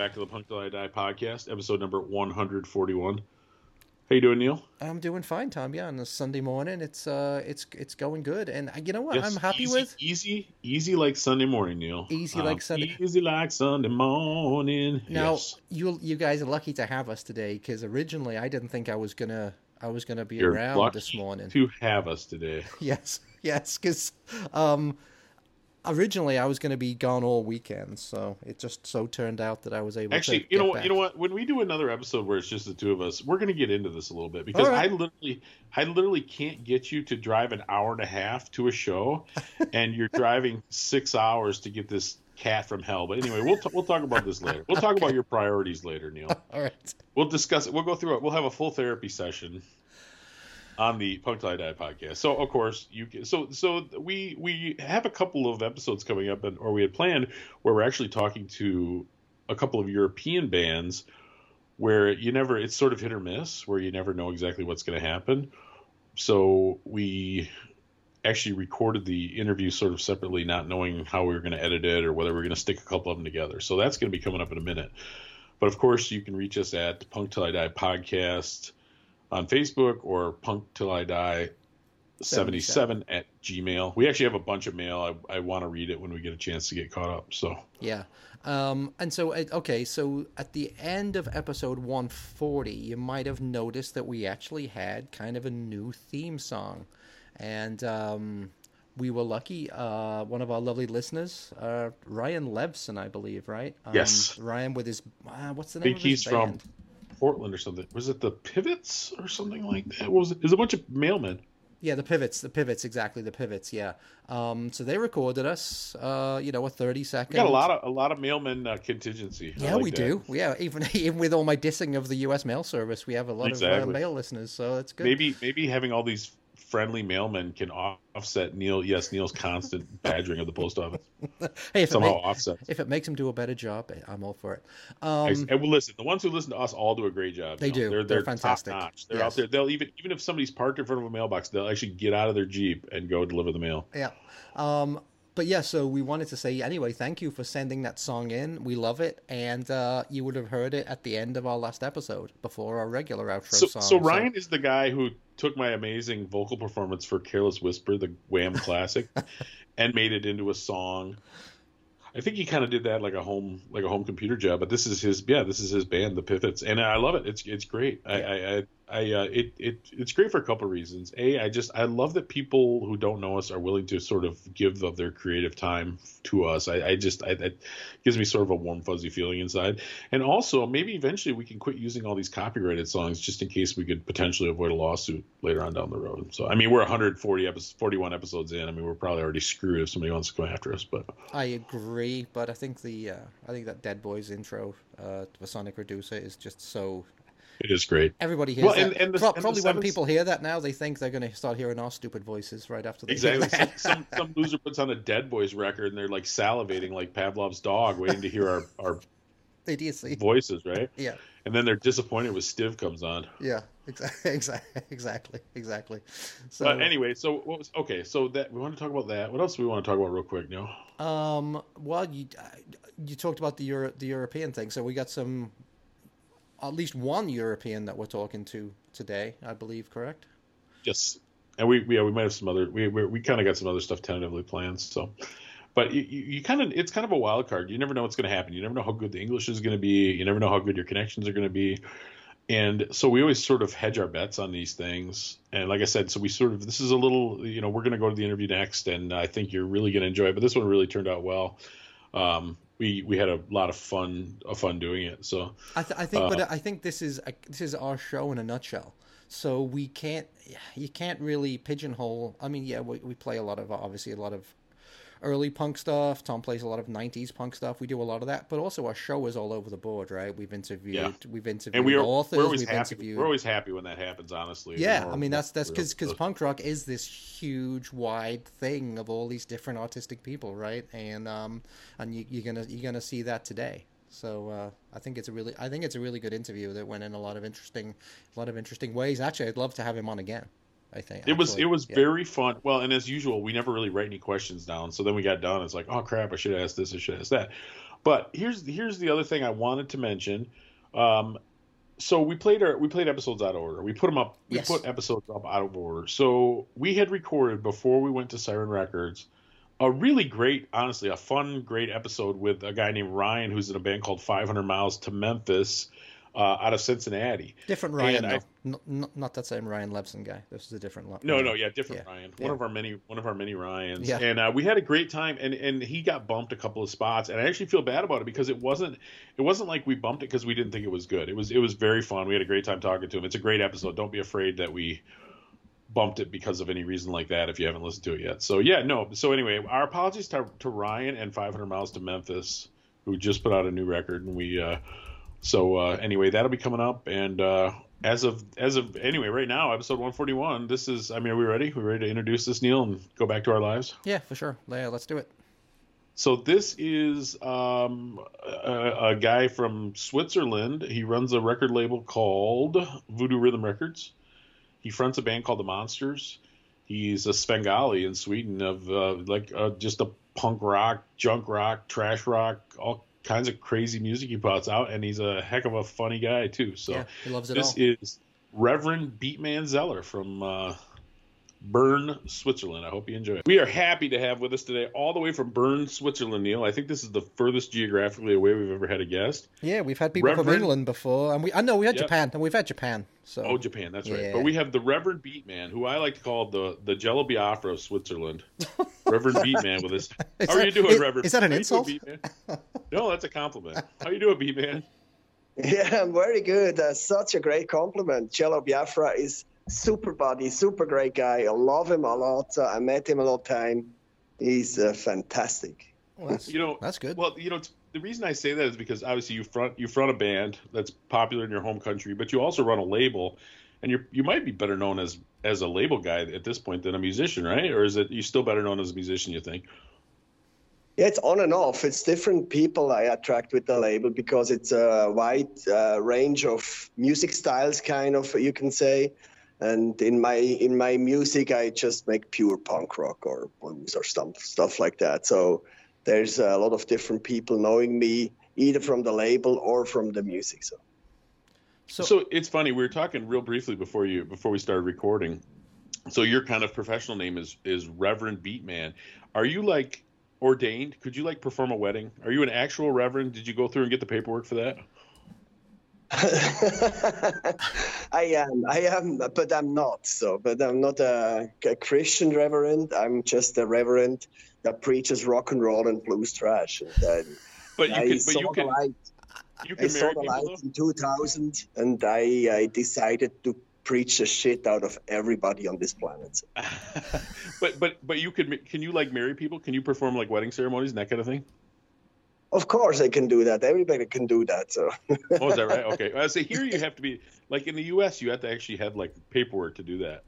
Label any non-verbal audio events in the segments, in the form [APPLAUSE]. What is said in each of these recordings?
everybody. Welcome Hey. back to the Punk Till I Die podcast, episode number 141. How you doing, Neil? I'm doing fine, Tom. Yeah, on a Sunday morning, it's uh, it's it's going good, and uh, you know what? Yes, I'm happy easy, with Easy, easy like Sunday morning, Neil. Um, Easy like Sunday- Easy like Sunday morning. now. yes. You you guys are lucky to have us today because originally I didn't think I was gonna I was gonna be You're around this morning. to have us today. [LAUGHS] Yes, yes, because um, originally I was gonna be gone all weekend, so it just so turned out that I was able Actually, to. you know what? back. You know what? When we do another episode where it's just the two of us, we're going to get into this a little bit because right. I literally, I literally can't get you to drive an hour and a half to a show, [LAUGHS] and you're driving six hours to get this cat from hell. But anyway, we'll t- we'll talk about this later. We'll talk about your priorities later, Neil. [LAUGHS] All right. We'll discuss it. We'll go through it. We'll have a full therapy session on the Punk Till I Die podcast. So of course you can. So so we we have a couple of episodes coming up, and or we had planned where we're actually talking to a couple of European bands where you never it's sort of hit or miss where you never know exactly what's going to happen. So we actually recorded the interview sort of separately, not knowing how we were going to edit it or whether we are going to stick a couple of them together. So that's going to be coming up in a minute. But of course, you can reach us at the Punk Till I Die podcast on Facebook or Punk Till I Die 77 at Gmail. We actually have a bunch of mail. I, I want to read it when we get a chance to get caught up. So Yeah. Um, and so, uh, okay, so at the end of episode 140, you might have noticed that we actually had kind of a new theme song. And um, we were lucky. Uh, one of our lovely listeners, uh, Ryan Levson, I believe, right? Um, Yes. Ryan with his, uh, what's the I name think of his he's from band? Portland or something. Was it the Pivots or something like that? What was it? There's a bunch of mailmen. Yeah, the pivots, the pivots, exactly, the pivots, yeah. Um, so they recorded us, uh, you know, a 30 second. We got a lot of a lot of mailmen uh, contingency. Yeah, like we that. do. Yeah, even [LAUGHS] even with all my dissing of the U.S. mail service, we have a lot of uh, mail listeners, so that's good. Maybe maybe having all these friendly mailmen can offset Neil. Yes, Neil's constant [LAUGHS] badgering of the post office [LAUGHS] hey, if it, somehow make, offsets. if it makes him do a better job, I'm all for it. Um, and well, listen, the ones who listen to us all do a great job. They you know. do. They're, They're they're, fantastic. They're Yes. out there. They'll even even if somebody's parked in front of a mailbox, they'll actually get out of their jeep and go deliver the mail. yeah. Um, but yeah, so we wanted to say anyway, thank you for sending that song in. We love it, and uh, you would have heard it at the end of our last episode before our regular outro So, song. so Ryan is the guy who took my amazing vocal performance for "Careless Whisper," the Wham classic, [LAUGHS] and made it into a song. I think he kind of did that like a home like a home computer job, but this is his yeah this is his band the Pivots and I love it it's it's great I I I, I uh, it it it's great for a couple of reasons. A I just I love that people who don't know us are willing to sort of give of their creative time to us. I, I just I, that gives me sort of a warm fuzzy feeling inside. And also maybe eventually we can quit using all these copyrighted songs just in case we could potentially avoid a lawsuit later on down the road. So I mean we're 140 episodes 41 episodes in. I mean we're probably already screwed if somebody wants to come after us but. I agree, but I think the uh, I think that Dead Boys intro uh, to Sonic Reducer is just so it is great Everybody hears Well, that. and- and the- Pro- and probably when seventh- people hear that now, they think they're going to start hearing our stupid voices right after they Exactly. Some, some some loser puts on a Dead Boys record and they're like salivating like Pavlov's dog, waiting to hear our, our [LAUGHS] Idiocy. voices, right? Yeah, And then they're disappointed when Stiv comes on. yeah, exactly, [LAUGHS] exactly, exactly, exactly. So, But anyway, so what was okay? So that we want to talk about that. What else do we want to talk about real quick? No. um, well, you you talked about the Euro- the European thing, so we got some, at least one European that we're talking to today, I believe, correct? Yes. And we yeah, we might have some other we we, we kind of got some other stuff tentatively planned. So. But you you kind of it's kind of a wild card. You never know what's going to happen. You never know how good the English is going to be. You never know how good your connections are going to be. And so we always sort of hedge our bets on these things. And like I said, so we sort of this is a little you know we're going to go to the interview next, and I think you're really going to enjoy it. But this one really turned out well. Um, we we had a lot of fun of fun doing it. So I, th- I think, Uh, but I think this is a, this is our show in a nutshell. So we can't, you can't really pigeonhole. I mean, yeah, we, we play a lot of obviously a lot of early punk stuff. Tom plays a lot of '90s punk stuff. We do a lot of that, but also our show is all over the board, right? We've interviewed, Yeah. we've interviewed and we are authors. we're always we've happy. interviewed. We're always happy when that happens. Honestly. Yeah, I mean that's that's because because punk rock is this huge wide thing of all these different artistic people, right? And um and you, you're gonna you're gonna see that today. So uh, I think it's a really I think it's a really good interview that went in a lot of interesting a lot of interesting ways. Actually, I'd love to have him on again. I think It was actually. it was Yeah. very fun. Well, and as usual, we never really write any questions down. So then we got done. It's like, oh crap, I should have asked this. I should have asked that. But here's here's the other thing I wanted to mention. Um, so we played our we played episodes out of order. We put them up. We Yes. put episodes up out of order. So we had recorded before we went to Siren Records a really great, honestly, a fun, great episode with a guy named Ryan who's in a band called 500 Miles to Memphis uh, out of Cincinnati. Different Ryan, I- though. N- n- not that same Ryan Levson guy. This is a different. Lo- No, no, yeah, different Yeah. Ryan. One Yeah. of our many, one of our many Ryans. Yeah. And uh, we had a great time, and and he got bumped a couple of spots, and I actually feel bad about it because it wasn't, it wasn't like we bumped it because we didn't think it was good. It was, it was very fun. We had a great time talking to him. It's a great episode. Don't be afraid that we bumped it because of any reason like that if you haven't listened to it yet. So yeah, no. So anyway, our apologies to to Ryan and 500 Miles to Memphis, who just put out a new record, and we. uh so uh, anyway, that'll be coming up, and uh, as of as of anyway, right now, episode 141. This is. I mean, are we ready? We ready to introduce this Neil and go back to our lives? Yeah, for sure. Yeah, let's do it. So this is um, a, a guy from Switzerland. He runs a record label called Voodoo Rhythm Records. He fronts a band called the Monsters. He's a Svengali in Sweden of uh, like uh, just a punk rock, junk rock, trash rock, all kinds of crazy music he puts out, and he's a heck of a funny guy too. So yeah, he loves it this all. is Reverend Beatman Zeller from uh, Bern, Switzerland. I hope you enjoy it. We are happy to have with us today, all the way from Bern, Switzerland, Neil. I think this is the furthest geographically away we've ever had a guest. yeah, we've had people from England before, and we. I know we had Yep. Japan, and we've had Japan. So Oh, Japan, that's right. Yeah. But we have the Reverend Beatman, who I like to call the the Jello Biafra of Switzerland. [LAUGHS] Reverend Beatman with us. [LAUGHS] Is How are you doing, is- Reverend? is that an How you doing, insult? [LAUGHS] No, that's a compliment. How you doing, Beatman? Yeah, I'm very good. Uh, such a great compliment. Jello Biafra is super buddy, super great guy. I love him a lot. Uh, I met him a lot of time. He's uh, fantastic. well, that's, You know, that's good. Well, you know, the reason I say that is because obviously you front you front a band that's popular in your home country, but you also run a label, and you you might be better known as as a label guy at this point than a musician, right? Or is it you still better known as a musician? You think? Yeah, it's on and off. It's different people I attract with the label because it's a wide uh, range of music styles, kind of you can say. And in my in my music, I just make pure punk rock or blues or stuff stuff like that. So there's a lot of different people knowing me either from the label or from the music. So. So, So, it's funny. We were talking real briefly before you before we started recording. So your kind of professional name is is Reverend Beatman. Are you like ordained? Could you like perform a wedding? Are you an actual reverend? Did you go through and get the paperwork for that? [LAUGHS] I am, I am, but I'm not. So, but I'm not a, a Christian reverend. I'm just a reverend that preaches rock and roll and blues trash. And, uh, But you I can. But you can. light. You I saw the light though? in 2000, and I, I decided to preach the shit out of everybody on this planet. [LAUGHS] but but but you could can you like marry people? Can you perform like wedding ceremonies and that kind of thing? Of course, I can do that. Everybody can do that. So, Oh, is that right? [LAUGHS] Okay. I say here you have to be like in the U.S. You have to actually have like paperwork to do that.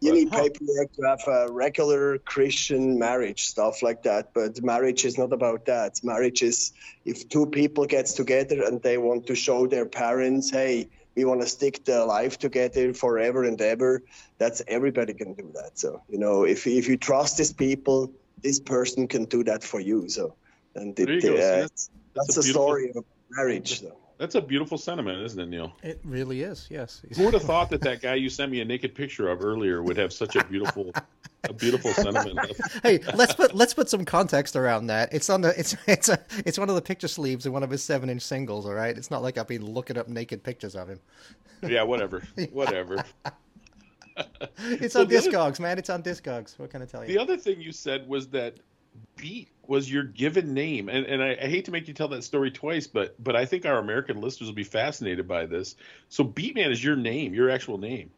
You need paperwork to have a regular Christian marriage, stuff like that. But marriage is not about that. Marriage is if two people gets together and they want to show their parents, hey, we want to stick the life together forever and ever. That's everybody can do that. So you know, if if you trust these people, this person can do that for you. So, and it, you go. See, uh, that's- that's, a the story of marriage. So. That's a beautiful sentiment, isn't it, Neil? it really is. Yes. Who would have thought that that guy you sent me a naked picture of earlier would have such a beautiful, a beautiful sentiment? [LAUGHS] hey, let's put let's put some context around that. It's on the it's it's a it's one of the picture sleeves in one of his seven inch singles. All right, it's not like I've been looking up naked pictures of him. Yeah, whatever, whatever. [LAUGHS] It's Well, on the other- Discogs, man. It's on Discogs. What can I tell you? The other thing you said was that Beat was your given name, and and I, I hate to make you tell that story twice, but but I think our American listeners will be fascinated by this. So Beatman is your name, your actual name.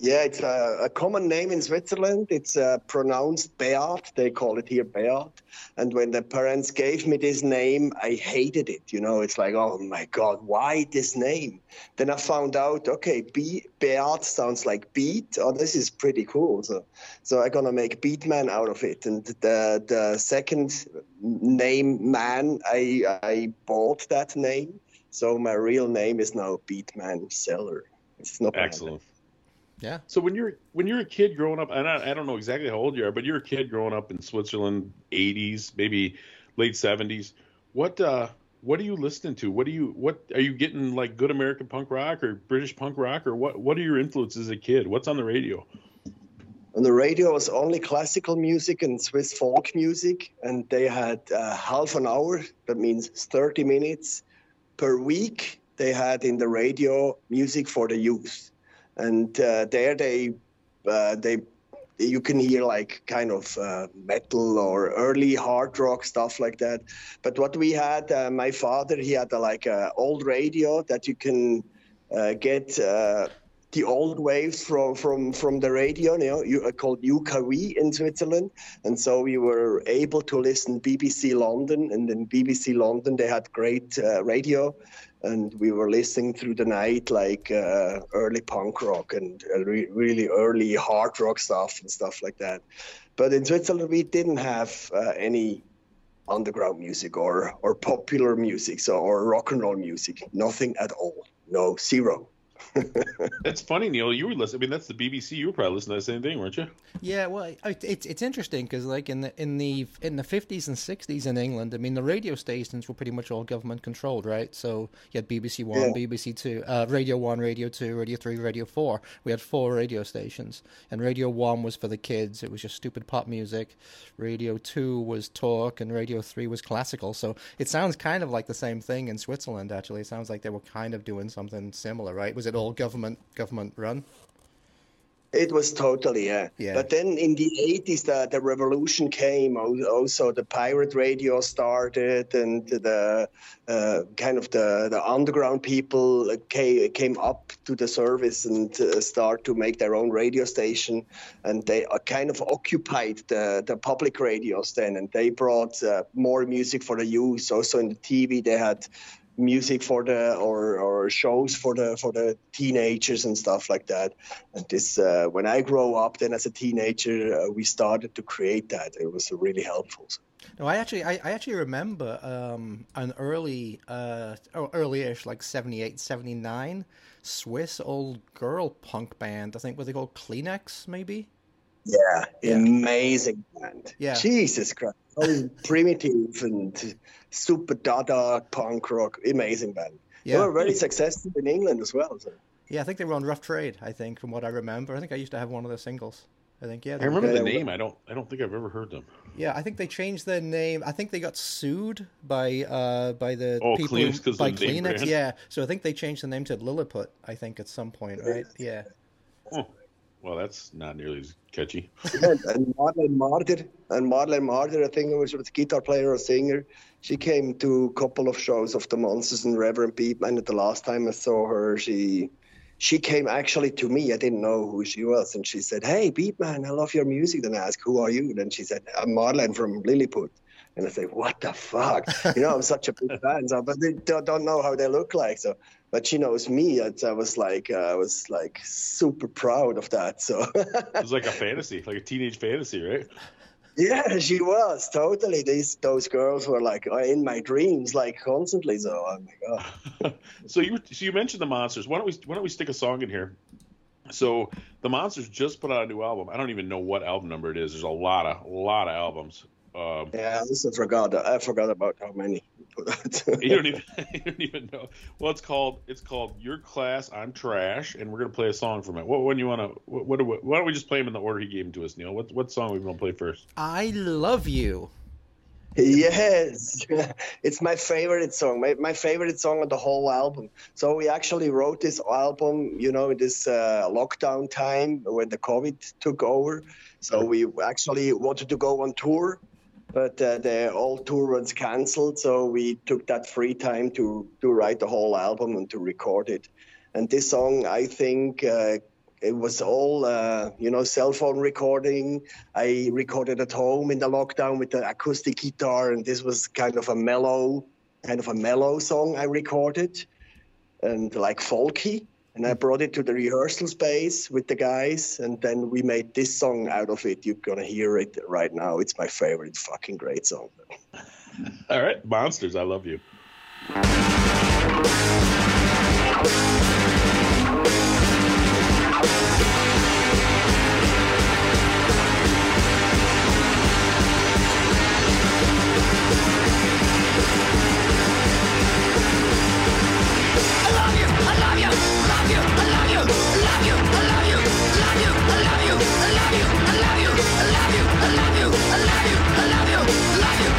Yeah, it's a, a common name in Switzerland. It's uh, pronounced Beat. They call it here Beat. And when the parents gave me this name, I hated it. You know, it's like, oh my God, why this name? Then I found out, okay, Be- Beat sounds like beat. Oh, this is pretty cool. So, so I'm gonna make Beatman out of it. And the the second name, man, I I bought that name. So my real name is now Beatman Zeller. It's not Excellent. Yeah. So when you're when you're a kid growing up, and I, I don't know exactly how old you are, but you're a kid growing up in Switzerland, 80s, maybe late 70s. What uh, what are you listening to? What do you what are you getting like good American punk rock or British punk rock or what? What are your influences as a kid? What's on the radio? On the radio was only classical music and Swiss folk music, and they had uh, half an hour. That means thirty minutes per week. They had in the radio music for the youth, and uh, there they uh, they you can hear like kind of uh, metal or early hard rock stuff like that. But what we had, uh, my father, he had a, like a old radio that you can uh, get uh, the old waves from from from the radio, you know, you, uh, called UKW in Switzerland, and so we were able to listen BBC London, and in BBC London they had great uh, radio, and we were listening through the night like uh, early punk rock and uh, re- really early hard rock stuff and stuff like that. But in Switzerland we didn't have uh, any underground music or or popular music, so or rock and roll music, nothing at all, no zero. That's funny, Neil. You were listening. I mean, that's the BBC. You were probably listening to the same thing, weren't you? Yeah, well, it's it's interesting because like in the in the in the fifties and sixties in England, I mean, the radio stations were pretty much all government controlled, right? So you had BBC One, yeah. BBC Two, uh, Radio One, Radio Two, Radio Three, Radio Four. We had four radio stations, and Radio One was for the kids. It was just stupid pop music. Radio Two was talk, and Radio Three was classical. So it sounds kind of like the same thing in Switzerland. Actually, it sounds like they were kind of doing something similar, right? Was it all government government run? It was totally, yeah. yeah. But then in the 80s, the, the revolution came. Also, the pirate radio started, and the uh, kind of the, the underground people came, came up to the service and uh, start to make their own radio station. And they uh, kind of occupied the, the public radios then, and they brought uh, more music for the youth. Also, in the TV, they had music for the or or shows for the for the teenagers and stuff like that. And this uh, when i grow up then as a teenager uh, we started to create that. It was really helpful. No i actually i, I actually remember um, an early uh oh, early-ish like 78 79 swiss old girl punk band. I think what they called kleenex maybe? Yeah, yeah. amazing band. Yeah. Jesus christ so primitive and super dada punk rock, amazing band. Yeah. They were very successful in England as well. So. Yeah, I think they were on Rough Trade. I think, from what I remember, I think I used to have one of their singles. I think yeah. I remember the name. I don't. I don't think I've ever heard them. Yeah, I think they changed their name. I think they got sued by uh by the oh, people Kleenex, by Kleenex. Yeah, so I think they changed the name to Lilliput. I think at some point, right? Yeah. Oh, well, that's not nearly as catchy. and Marlene Marder, and Marlene Marder, I think it was a guitar player or singer. She came to a couple of shows of the Monsters and Reverend Beatman. And the last time I saw her, she she came actually to me. I didn't know who she was, and she said, "Hey, Beatman, I love your music." Then I asked, "Who are you?" Then she said, "I'm Marlene from Lilliput." And I say, "What the fuck?" you know, I'm such a big [LAUGHS] fan, so, but they don't know how they look like. So but she knows me. And I was like, uh, I was like super proud of that. So it was like a [LAUGHS] fantasy, like a teenage fantasy, right? Yeah, she was totally. These those girls were like uh, in my dreams, like constantly. So oh my god. [LAUGHS] so you so you mentioned the monsters. Why don't we why don't we stick a song in here? So the monsters just put out a new album. I don't even know what album number it is. There's a lot of a lot of albums. Um, yeah, I forgot. I forgot about how many. [LAUGHS] you don't even [LAUGHS] you don't even know. Well, it's called it's called Your Class I'm Trash, and we're gonna play a song from it. What when you wanna what, what, what why don't we just play them in the order he gave them to us, Neil? What what song are we gonna play first? I love you. Yes, [LAUGHS] it's my favorite song. My, my favorite song on the whole album. So we actually wrote this album, you know, in this uh, lockdown time when the COVID took over. So we actually wanted to go on tour but uh, the old tour was cancelled, so we took that free time to to write the whole album and to record it. And this song, I think. Uh, it was all, uh, you know, cell phone recording. I recorded at home in the lockdown with the acoustic guitar, and this was kind of a mellow, kind of a mellow song I recorded, and like folky and I brought it to the rehearsal space with the guys, and then we made this song out of it. You're gonna hear it right now. It's my favorite, fucking great song. All right, monsters, I love you.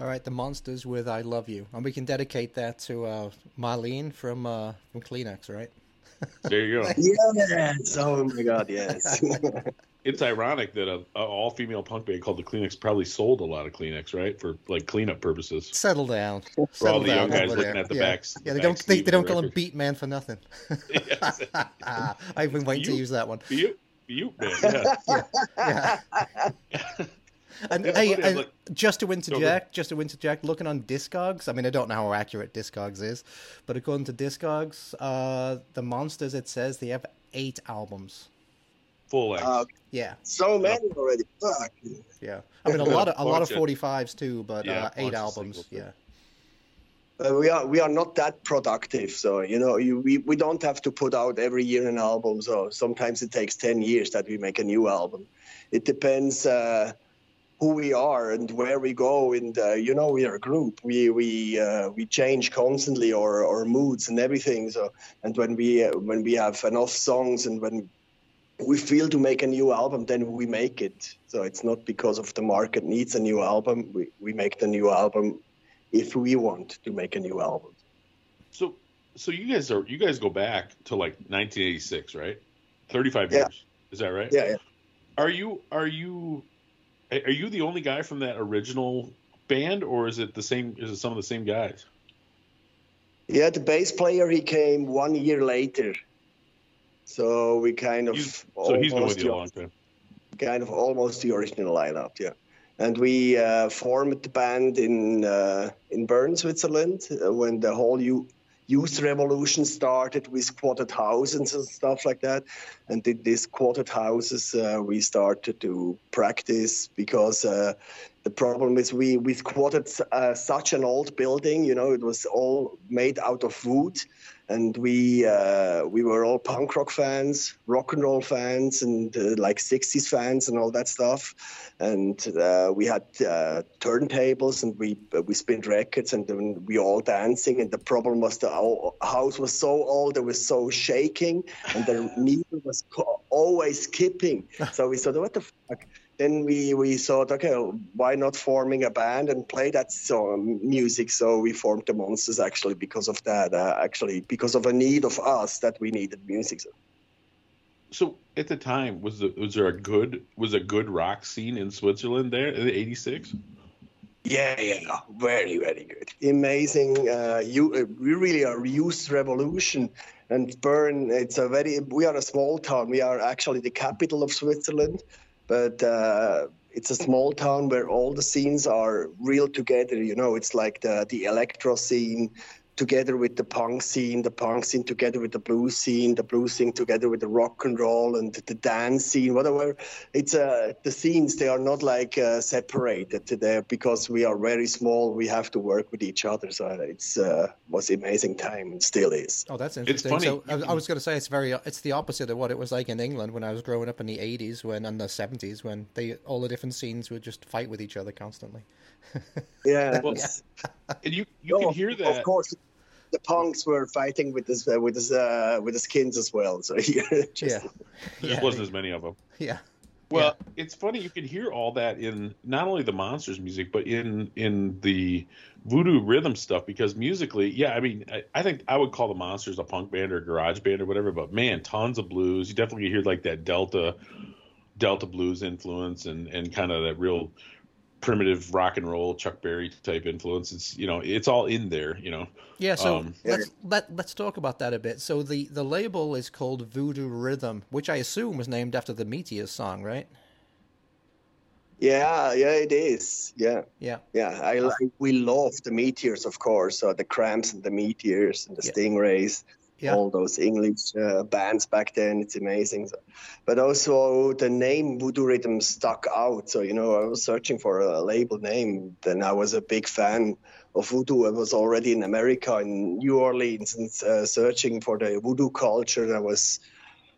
All right, the monsters with "I Love You," and we can dedicate that to uh, Marlene from uh, from Kleenex, right? There you go. [LAUGHS] Yes. Oh my God. Yes. [LAUGHS] It's ironic that a, a all female punk band called the Kleenex probably sold a lot of Kleenex, right, for like cleanup purposes. Settle down. For all the down young guys looking there. at the yeah. backs. Yeah, the they don't back they, they don't the call him record. Beat Man for nothing. Yes. [LAUGHS] I've been waiting to use that one. You, you, man. Yeah. Yeah. And That's hey, funny, I'm and like- just to Go interject, just to interject, looking on Discogs, I mean, I don't know how accurate Discogs is, but according to Discogs, uh, the Monsters, it says they have eight albums. Full length. Uh, Yeah, so many already. Fuck. yeah. I mean, a lot of a lot of forty fives too, but Yeah, uh, eight albums. Yeah. Uh, we are we are not that productive, so you know you, we we don't have to put out every year an album. So sometimes it takes ten years that we make a new album. It depends uh, who we are and where we go, and uh, you know we are a group. We we uh, we change constantly our, our moods and everything. So and when we uh, when we have enough songs and when we feel to make a new album, then we make it. So it's not because of the market needs a new album. We we make the new album if we want to make a new album. So, so you guys are you guys go back to like 1986, right? 35 Yeah. years. Is that right? Yeah, yeah. Are you are you are you the only guy from that original band, or is it the same? Is it some of the same guys? Yeah, the bass player he came one year later. So we kind of so he's been with you a long time. kind of almost the original lineup, yeah. And we uh, formed the band in uh, in Bern, Switzerland, uh, when the whole U- youth revolution started with squatted houses and stuff like that. And in these quartered houses, uh, we started to practice because uh, the problem is we we squatted uh, such an old building. You know, it was all made out of wood, and we uh, we were all punk rock fans, rock and roll fans, and uh, like '60s fans and all that stuff. And uh, we had turntables, and we we spinned records, and then we all dancing. And the problem was the house was so old, it was so shaking, and the needle was always skipping. [LAUGHS] So we thought, what the fuck? then we we thought, okay, why not forming a band and play that song music? So we formed the Monsters actually because of that. Uh, actually, because of a need of us that we needed music. So at the time, was the was there a good was a good rock scene in Switzerland there in '86? Yeah, yeah, very, very good. Amazing. Uh, you, uh, we really are youth revolution. And Bern, it's a very. We are a small town. We are actually the capital of Switzerland, but uh, it's a small town where all the scenes are real together. You know, it's like the the electro scene together with the punk scene, the punk scene together with the blues scene, the blues scene together with the rock and roll and the dance scene, whatever. It's uh, the scenes they are not like uh, separated there because we are very small. We have to work with each other. So it's uh, was amazing time and still is. Oh, that's interesting. It's funny. So I, I was going to say it's very it's the opposite of what it was like in England when I was growing up in the '80s, when and the '70s, when they all the different scenes would just fight with each other constantly. Yeah. Well, And you you no, can hear that. Of course, the punks were fighting with this uh, with this uh, with the skins as well. So [LAUGHS] yeah, just, Yeah, There yeah, wasn't as many of them. yeah. Well, it's funny you can hear all that in not only the monsters music, but in in the voodoo rhythm stuff. Because musically, yeah, I mean, I, I think I would call the monsters a punk band or a garage band or whatever. But man, tons of blues. You definitely hear like that Delta Delta blues influence and and kind of that real primitive rock and roll Chuck Berry type influence. It's you know it's all in there. You know. Yeah. So um, let's let let's talk about that a bit. So the the label is called Voodoo Rhythm, which I assume was named after the Meteors song, right? Yeah, yeah, it is. Yeah, yeah, yeah. I like. We love the Meteors, of course. So the Cramps and the Meteors and the yeah. Stingrays yeah. all those English uh, bands back then. It's amazing. So, but also the name Voodoo Rhythm stuck out. So you know, I was searching for a label name. Then I was a big fan of voodoo. I was already in America in New Orleans and uh, searching for the voodoo culture. I was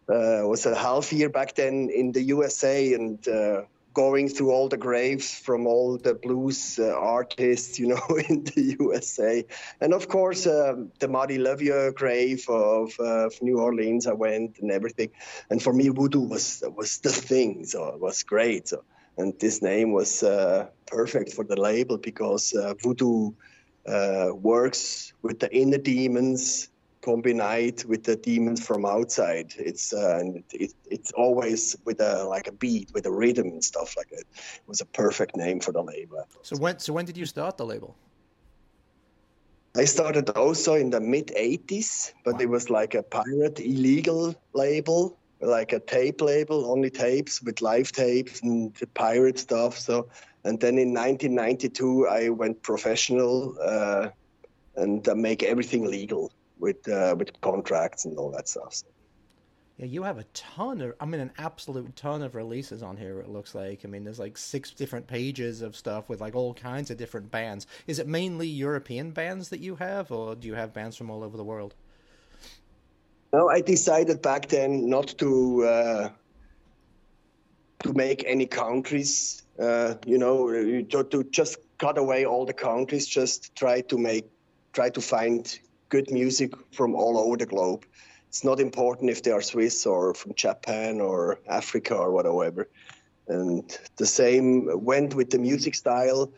uh, was a half year back then in the USA and uh, going through all the graves from all the blues uh, artists, you [LAUGHS] know, in the USA. And of course, um, the Marie Laveau grave of, uh, of, New Orleans, I went and everything. And for me, voodoo was was the thing, so it was great. So, and this name was uh, perfect for the label because uh, voodoo uh, works with the inner demons combined with the demons from outside. It's uh, and it, it's always with a like a beat, with a rhythm and stuff like that. It was a perfect name for the label. So when so when did you start the label? I started also in the mid '80s, but wow. it was like a pirate illegal label, like a tape label, only tapes with live tapes and the pirate stuff. So, and then in 1992, I went professional uh, and uh, make everything legal with uh, with contracts and all that stuff. So. Yeah, you have a ton of, I mean, an absolute ton of releases on here, it looks like. I mean, there's like six different pages of stuff with like all kinds of different bands. Is it mainly European bands that you have, or do you have bands from all over the world? No, I decided back then not to uh, to make any countries. Uh, you know, to, to just cut away all the countries. Just try to make, try to find good music from all over the globe. It's not important if they are Swiss or from Japan or Africa or whatever. And the same went with the music style.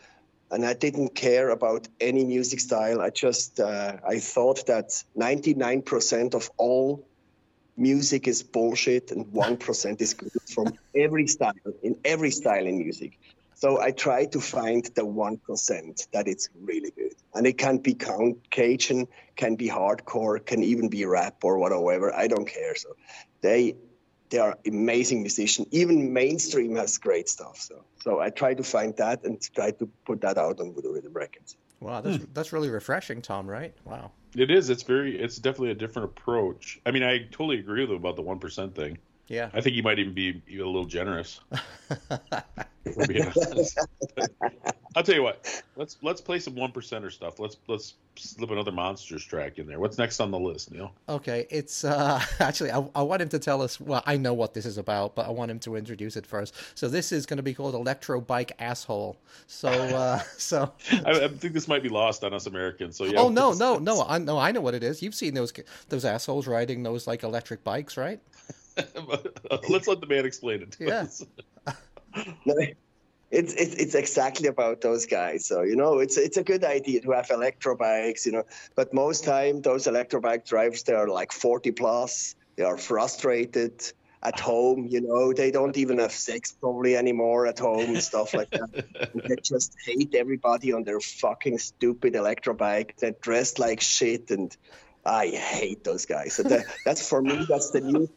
And I didn't care about any music style. I just uh, I thought that 99% of all music is bullshit and 1% is good from every style in every style in music. So I try to find the 1% that it's really good. And it can be count Cajun, can be hardcore, can even be rap or whatever. I don't care. So they they are amazing musicians. Even mainstream has great stuff. So so I try to find that and try to put that out on the Rhythm Records. Wow, that's hmm. that's really refreshing, Tom. Right? Wow. It is. It's very. It's definitely a different approach. I mean, I totally agree with him about the one percent thing. Yeah. I think you might even be a little generous. [LAUGHS] [LAUGHS] I'll tell you what. Let's let's play some one percenter stuff. Let's let's slip another monsters track in there. What's next on the list, Neil? Okay, it's uh [LAUGHS] actually I, I want him to tell us. Well, I know what this is about, but I want him to introduce it first. So this is going to be called Electro Bike Asshole. So uh [LAUGHS] so I, I, think this might be lost on us Americans. So yeah. Oh no no no I know I know what it is. You've seen those those assholes riding those like electric bikes, right? Let's let the man explain it. to yeah. It's, it's it's exactly about those guys. So you know, it's it's a good idea to have electro bikes, you know. But most time, those electro bike drivers, they are like 40 plus. They are frustrated at home. You know, they don't even have sex probably anymore at home and stuff like that. [LAUGHS] they just hate everybody on their fucking stupid electro bike. They're dressed like shit, and I hate those guys. So that, that's for me. That's the new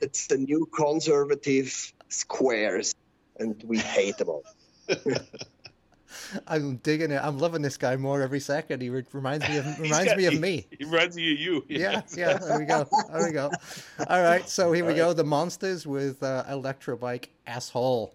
it's the new conservative squares, and we hate them all. [LAUGHS] I'm digging it. I'm loving this guy more every second. He reminds me of [LAUGHS] reminds got, me of me. [LAUGHS] He, reminds me of you. Yeah, yeah. There we go. There we go. All right. So here all we right. go. The monsters with uh, Electrobike asshole.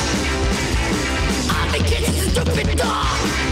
stupid dog.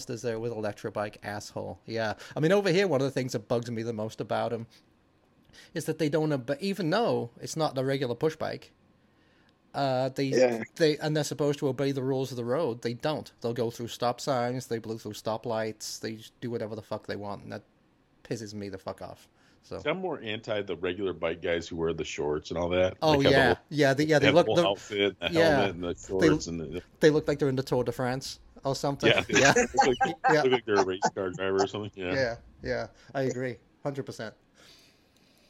Monsters there with Electrobike asshole. Yeah, I mean over here, one of the things that bugs me the most about them is that they don't, ob- even though it's not the regular push bike, uh, they Yeah. they and they're supposed to obey the rules of the road. They don't. They'll go through stop signs. They blow through stoplights. They just do whatever the fuck they want, and that pisses me the fuck off. So. I'm more anti the regular bike guys who wear the shorts and all that. Oh Like, have the yeah, whole- yeah, they, yeah. They They look, the the, outfit, the yeah. helmet, and the shorts, and the, they look like they're in the Tour de France or something. yeah, [LAUGHS] yeah, look, like, [LAUGHS] Yeah. look like they're a race car driver or something. Yeah. yeah, yeah. I agree, hundred percent.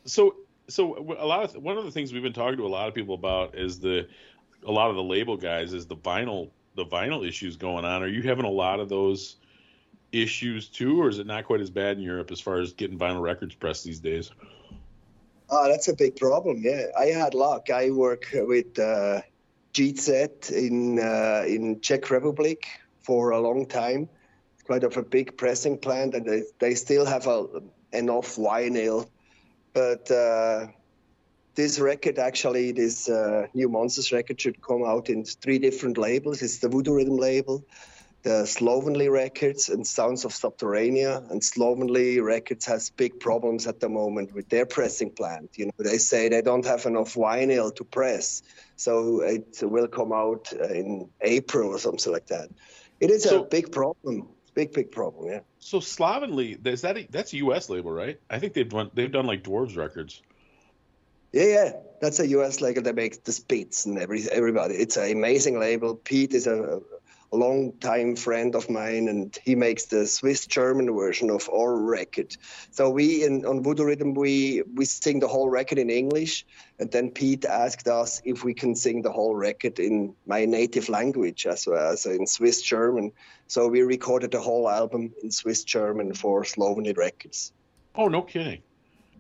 So, so a lot of one of the things we've been talking to a lot of people about is the a lot of the label guys is the vinyl the vinyl issues going on. Are you having a lot of those issues too, or is it not quite as bad in Europe as far as getting vinyl records pressed these days? Oh, that's a big problem. Yeah, I had luck. I work with uh, GZ in uh, in Czech Republic for a long time. Quite of a big pressing plant, and they, they still have a, enough vinyl. But uh, this record, actually, this uh, new Monsters record should come out in three different labels. It's the Voodoo Rhythm label, the Slovenly Records and Sounds of Subterranea. And Slovenly Records has big problems at the moment with their pressing plant. You know, they say they don't have enough vinyl to press, so it will come out in April or something like that. It is So- a big problem, big big problem. Yeah. So Slovenly, is that a, that's a U.S. label, right? I think they've done they've done like Dwarves records. Yeah, yeah, that's a U.S. label that makes the Spits and every everybody. It's an amazing label. Pete is a, a long time friend of mine, and he makes the Swiss German version of our record. So we in on Voodoo Rhythm we we sing the whole record in English, and then Pete asked us if we can sing the whole record in my native language as well as in Swiss German. So we recorded the whole album in Swiss German for Slovenly Records. Oh, no kidding.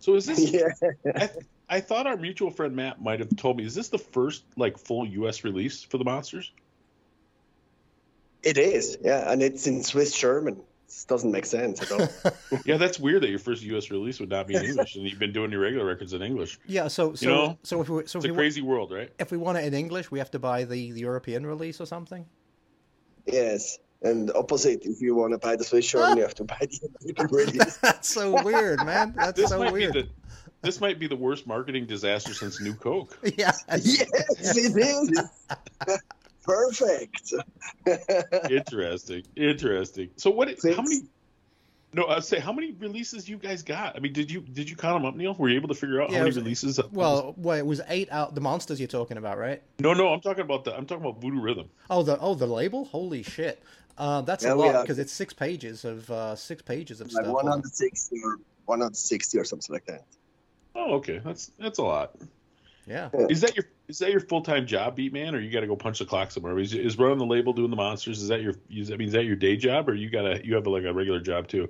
So is this? [LAUGHS] yeah. I, I thought our mutual friend Matt might have told me. Is this the first like full U.S. release for the Monsters? It is, yeah, and it's in Swiss German. This doesn't make sense at all. [LAUGHS] yeah, that's weird that your first U.S. release would not be in English, and you've been doing your regular records in English. Yeah, so so know, so if we so It's if a we, crazy world, right? if we want it in English, we have to buy the, the European release or something. yes, and opposite. If you want to buy the Swiss German, you have to buy the American [LAUGHS] release. That's so weird, man. That's This so might weird. be the this might be the worst marketing disaster since New Coke. [LAUGHS] Yeah. yes, it is. Perfect. [LAUGHS] Interesting, interesting. So what? How many? No, I'd say how many releases you guys got? I mean, did you did you count them up, Neil? Were you able to figure out Yeah, how many was- releases? Well, well, it was eight out. The monsters you're talking about, right? no, no, I'm talking about the I'm talking about Voodoo Rhythm. Oh, the oh the label. Holy shit. Uh, that's Yeah, a lot because it's six pages of uh, six pages of like stuff. 160 or 160 or something like that. Oh, okay, that's that's a lot. Yeah. Is that your is that your full time job, Beatman, or you got to go punch the clock somewhere? Is, is running the label, doing the monsters? Is that your is that, I mean, is that your day job, or you got to you have like a regular job too?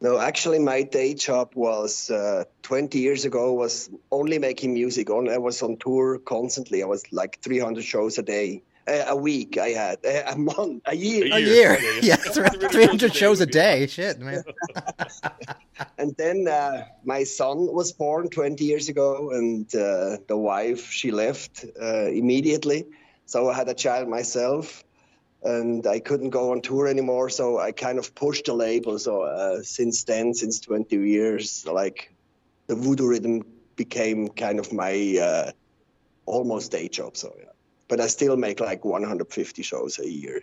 No, actually, my day job was uh, 20 years ago was only making music. On I was on tour constantly. I was like 300 shows a day, a week. I had a month, a year. A year. year. [LAUGHS] Yeah, yeah. Yeah. 300 300 shows shows a a day. day. Shit, man. [LAUGHS] And then uh, my son was born 20 years ago, and uh, the wife she left uh, immediately. So I had a child myself, and I couldn't go on tour anymore. So I kind of pushed the label. So uh, since then, since 20 years, like the Voodoo Rhythm became kind of my uh, almost day job. So yeah, but I still make like 150 shows a year.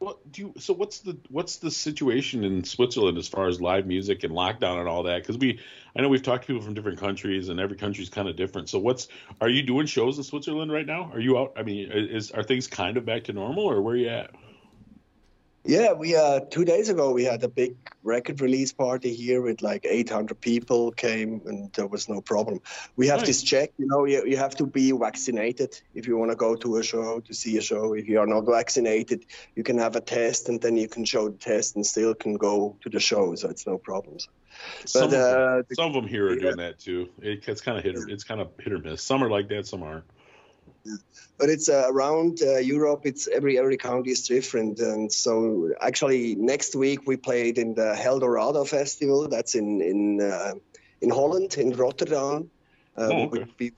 Well, do you, so what's the what's the situation in Switzerland as far as live music and lockdown and all that? Because we, I know we've talked to people from different countries, and every country's kind of different. So what's are you doing shows in Switzerland right now? Are you out? I mean, is are things kind of back to normal, or where are you at? Yeah, we uh two days ago we had a big record release party here with like 800 people came and there was no problem. We have Nice. this check, you know, you, you have to be vaccinated if you want to go to a show to see a show. If you are not vaccinated, you can have a test and then you can show the test and still can go to the show, so it's no problems. Some, But of, them, uh, the- some of them here are yeah. doing that too. It, it's kind of hit. Or, it's kind of hit or miss. Some are like that. Some aren't. But it's uh, around uh, Europe. It's every every county is different, and so actually next week we played in the Heldorado Festival. That's in in uh, in Holland, in Rotterdam, uh, Oh, okay. with,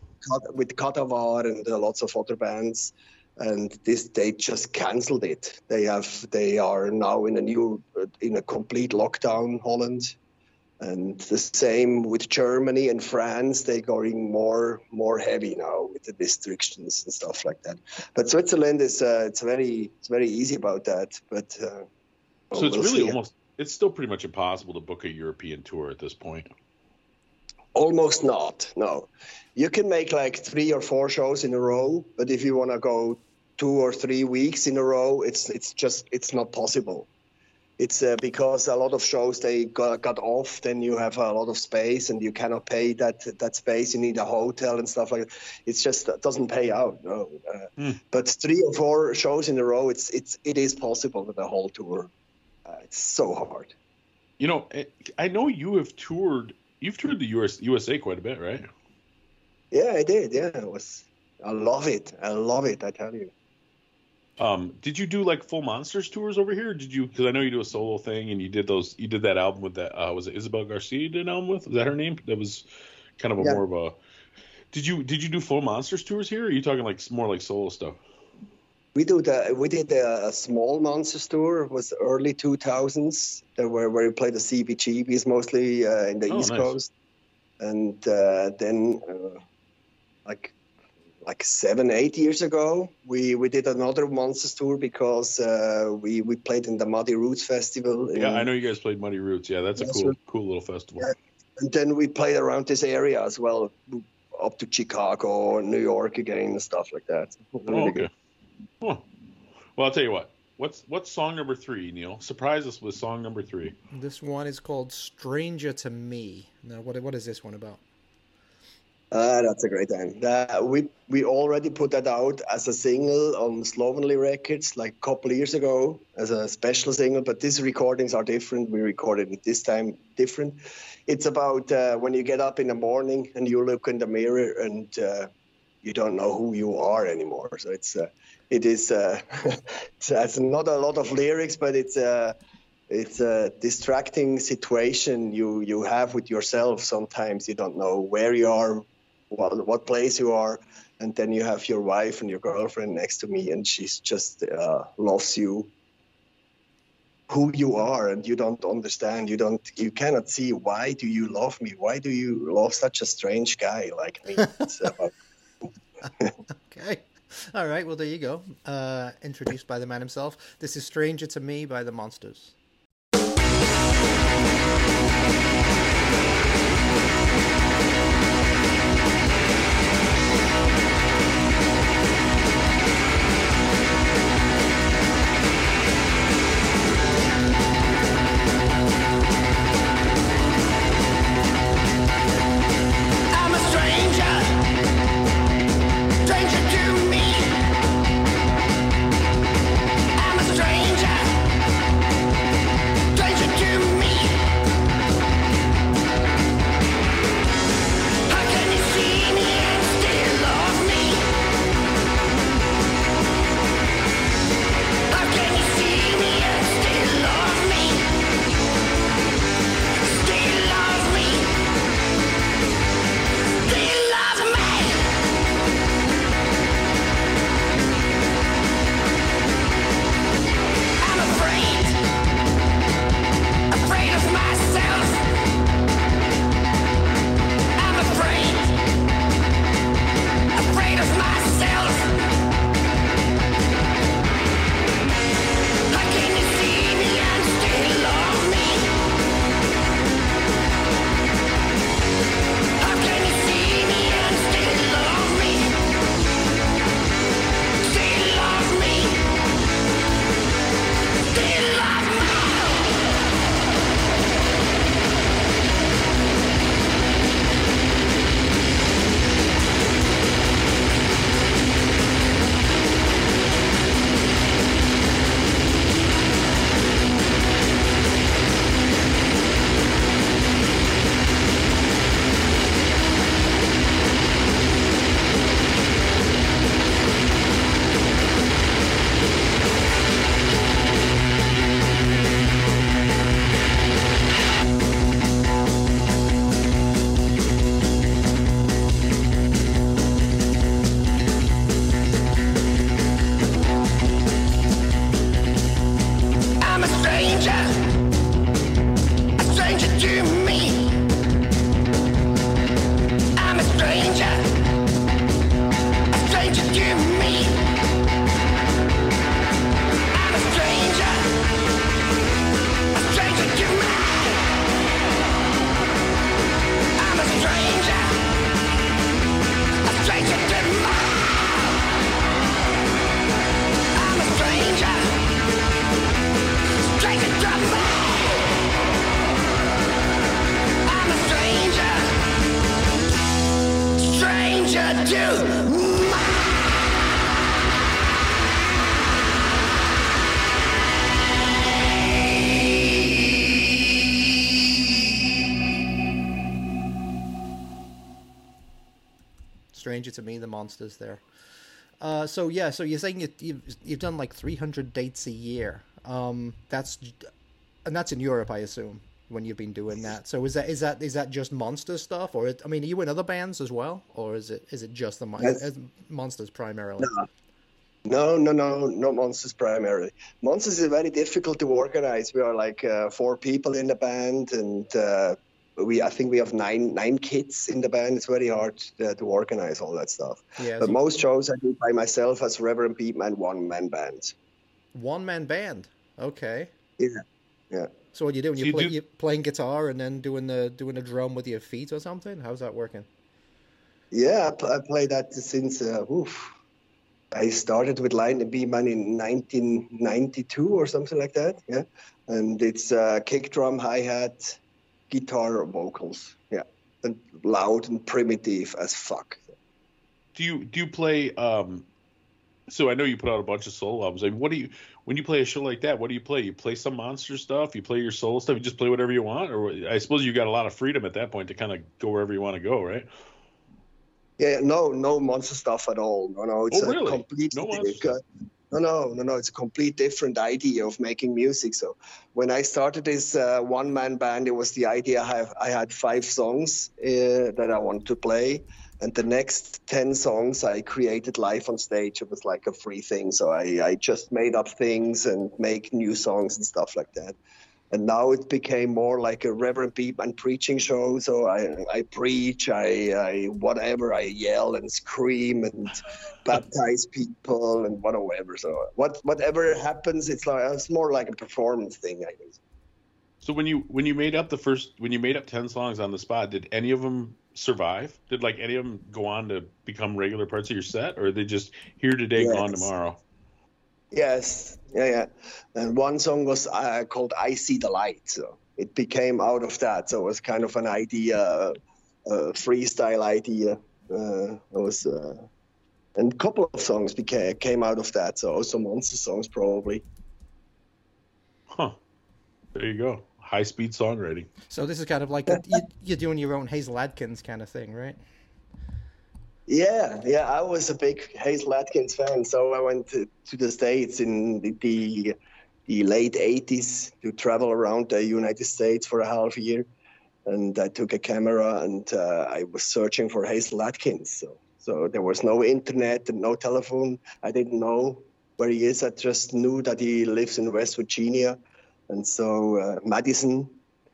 with with and uh, lots of other bands. and this they just cancelled it. They have they are now in a new in a complete lockdown, Holland, and the same with Germany and France. They're going more more heavy now with the restrictions and stuff like that. But Switzerland is uh, it's very it's very easy about that. But uh, so it's we'll really see. almost it's still pretty much impossible to book a European tour at this point. Almost not. No, you can make like three or four shows in a row, but if you want to go two or three weeks in a row, it's it's just it's not possible. It's uh, because a lot of shows they got, got off. Then you have a lot of space, and you cannot pay that that space. You need a hotel and stuff like that. It's just it doesn't pay out. No. Uh, mm. But three or four shows in a row, it's it's it is possible with a whole tour. Uh, it's so hard. You know, I know you have toured You've toured the US, USA quite a bit, right? Yeah, I did. Yeah, it was. I love it. I love it. I tell you. Um, did you do like full monsters tours over here? did you? Because I know you do a solo thing, and you did those. You did that album with that. Uh, was it Izobel Garcia? You did an album with? Was that her name? That was kind of a yeah. more of a. Did you did you do full monsters tours here? Or are you talking like more like solo stuff? We do the we did a, a small monsters tour. It was early two thousands. Where where we played the CBGBs mostly uh, in the oh, East nice. Coast, and uh, then uh, like like seven eight years ago we we did another monsters tour because uh, we we played in the Muddy Roots festival. In, yeah, I know you guys played Muddy Roots. Yeah, that's a cool cool little festival. Yeah. And then we played around this area as well, up to Chicago, New York again, and stuff like that. Really oh, okay. Huh. Well, I'll tell you what. What's what's song number three, Neil? Surprise us with song number three. This one is called "Stranger to Me." Now, what what is this one about? Uh, that's a great time. Uh, we we already put that out as a single on Slovenly Records like a couple years ago as a special single. But these recordings are different. We recorded it this time different. It's about uh, when you get up in the morning and you look in the mirror and uh, you don't know who you are anymore. So it's uh, it is uh, [LAUGHS] it's not a lot of lyrics, but it's it's a distracting situation you you have with yourself. Sometimes you don't know where you are, what what place you are, and then you have your wife and your girlfriend next to me, and she's just uh, loves you who you are and you don't understand you don't you cannot see why do you love me why do you love such a strange guy like me [LAUGHS] okay all right, well, there you go. Uh, introduced by the man himself. This is Stranger to Me by the Monsters. To me, the monsters there. Uh, so yeah, so you're saying you, you've you've done like 300 dates a year. Um, that's and that's in Europe, I assume, when you've been doing that. So is that is that is that just monster stuff, or I mean, are you in other bands as well, or is it is it just the mon- monsters primarily? No, no, no, no monsters primarily. Monsters is very difficult to organize. We are like uh, four people in the band, and uh, we I think we have nine nine kids in the band. It's very hard uh, to organize all that stuff. Yeah, But so- most shows I do by myself as Reverend Beatman one man band. One man band. Okay. Yeah, yeah. So what you doing? So You, you play, do- you playing guitar and then doing the doing the drum with your feet or something? How's that working? Yeah, I, pl- I played that since uh, oof. I started with Lightning Beatman in 1992 or something like that. Yeah, and it's uh, kick drum, hi hat, guitar, vocals. Yeah, and loud and primitive as fuck. Do you do you play? Um, so I know you put out a bunch of solo albums. I mean, what do you when you play a show like that? What do you play? You play some monster stuff. You play your solo stuff. You just play whatever you want, or I suppose you got a lot of freedom at that point to kind of go wherever you want to go, right? Yeah, no, no monster stuff at all. No, no, it's Oh, really? a complete. No monster? No, no, no, no. It's a complete different idea of making music. So when I started this uh, one-man band, it was the idea I have. I had five songs uh, that I wanted to play, and the next ten songs I created live on stage. It was like a free thing. So I, I just made up things and make new songs and stuff like that. And now it became more like a Reverend Beatman preaching show. So I, I preach, I, I whatever, I yell and scream and [LAUGHS] baptize people and whatever. So what whatever happens, it's like it's more like a performance thing, I guess. So when you when you made up the first when you made up ten songs on the spot, did any of them survive? Did like any of them go on to become regular parts of your set, or are they just here today, gone tomorrow? Yes, yeah, yeah. And one song was uh, called "I See the Light," so it became out of that. So it was kind of an idea, a freestyle idea. Uh, it was, uh, and a couple of songs became came out of that. So also monster songs probably. Huh. There you go. High speed songwriting. So this is kind of like a, you, you're doing your own Hasil Adkins kind of thing, right? Yeah, yeah, I was a big Hasil Adkins fan, so I went to, to the States in the, the the late '80s to travel around the United States for a half year, and I took a camera and uh, I was searching for Hasil Adkins. So, so there was no internet and no telephone. I didn't know where he is. I just knew that he lives in West Virginia, and so uh, Madison.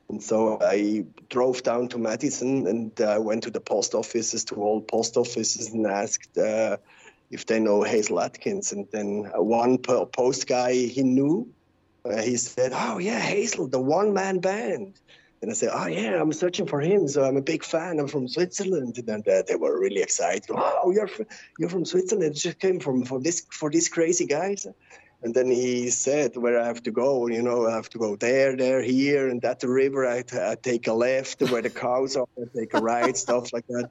And so I drove down to Madison and uh, went to the post offices, to all post offices, and asked uh, if they know Hasil Adkins. And then uh, one post guy he knew, uh, he said, "Oh yeah, Hasil, the one-man band." And I said, "Oh yeah, I'm searching for him. So I'm a big fan. I'm from Switzerland." And then uh, they were really excited. "Oh, you're you're from Switzerland? It just came from for this for these crazy guys." And then he said where I have to go. You know, I have to go there, there, here, and at the river. I take a left where the cows are. I take a right, [LAUGHS] stuff like that.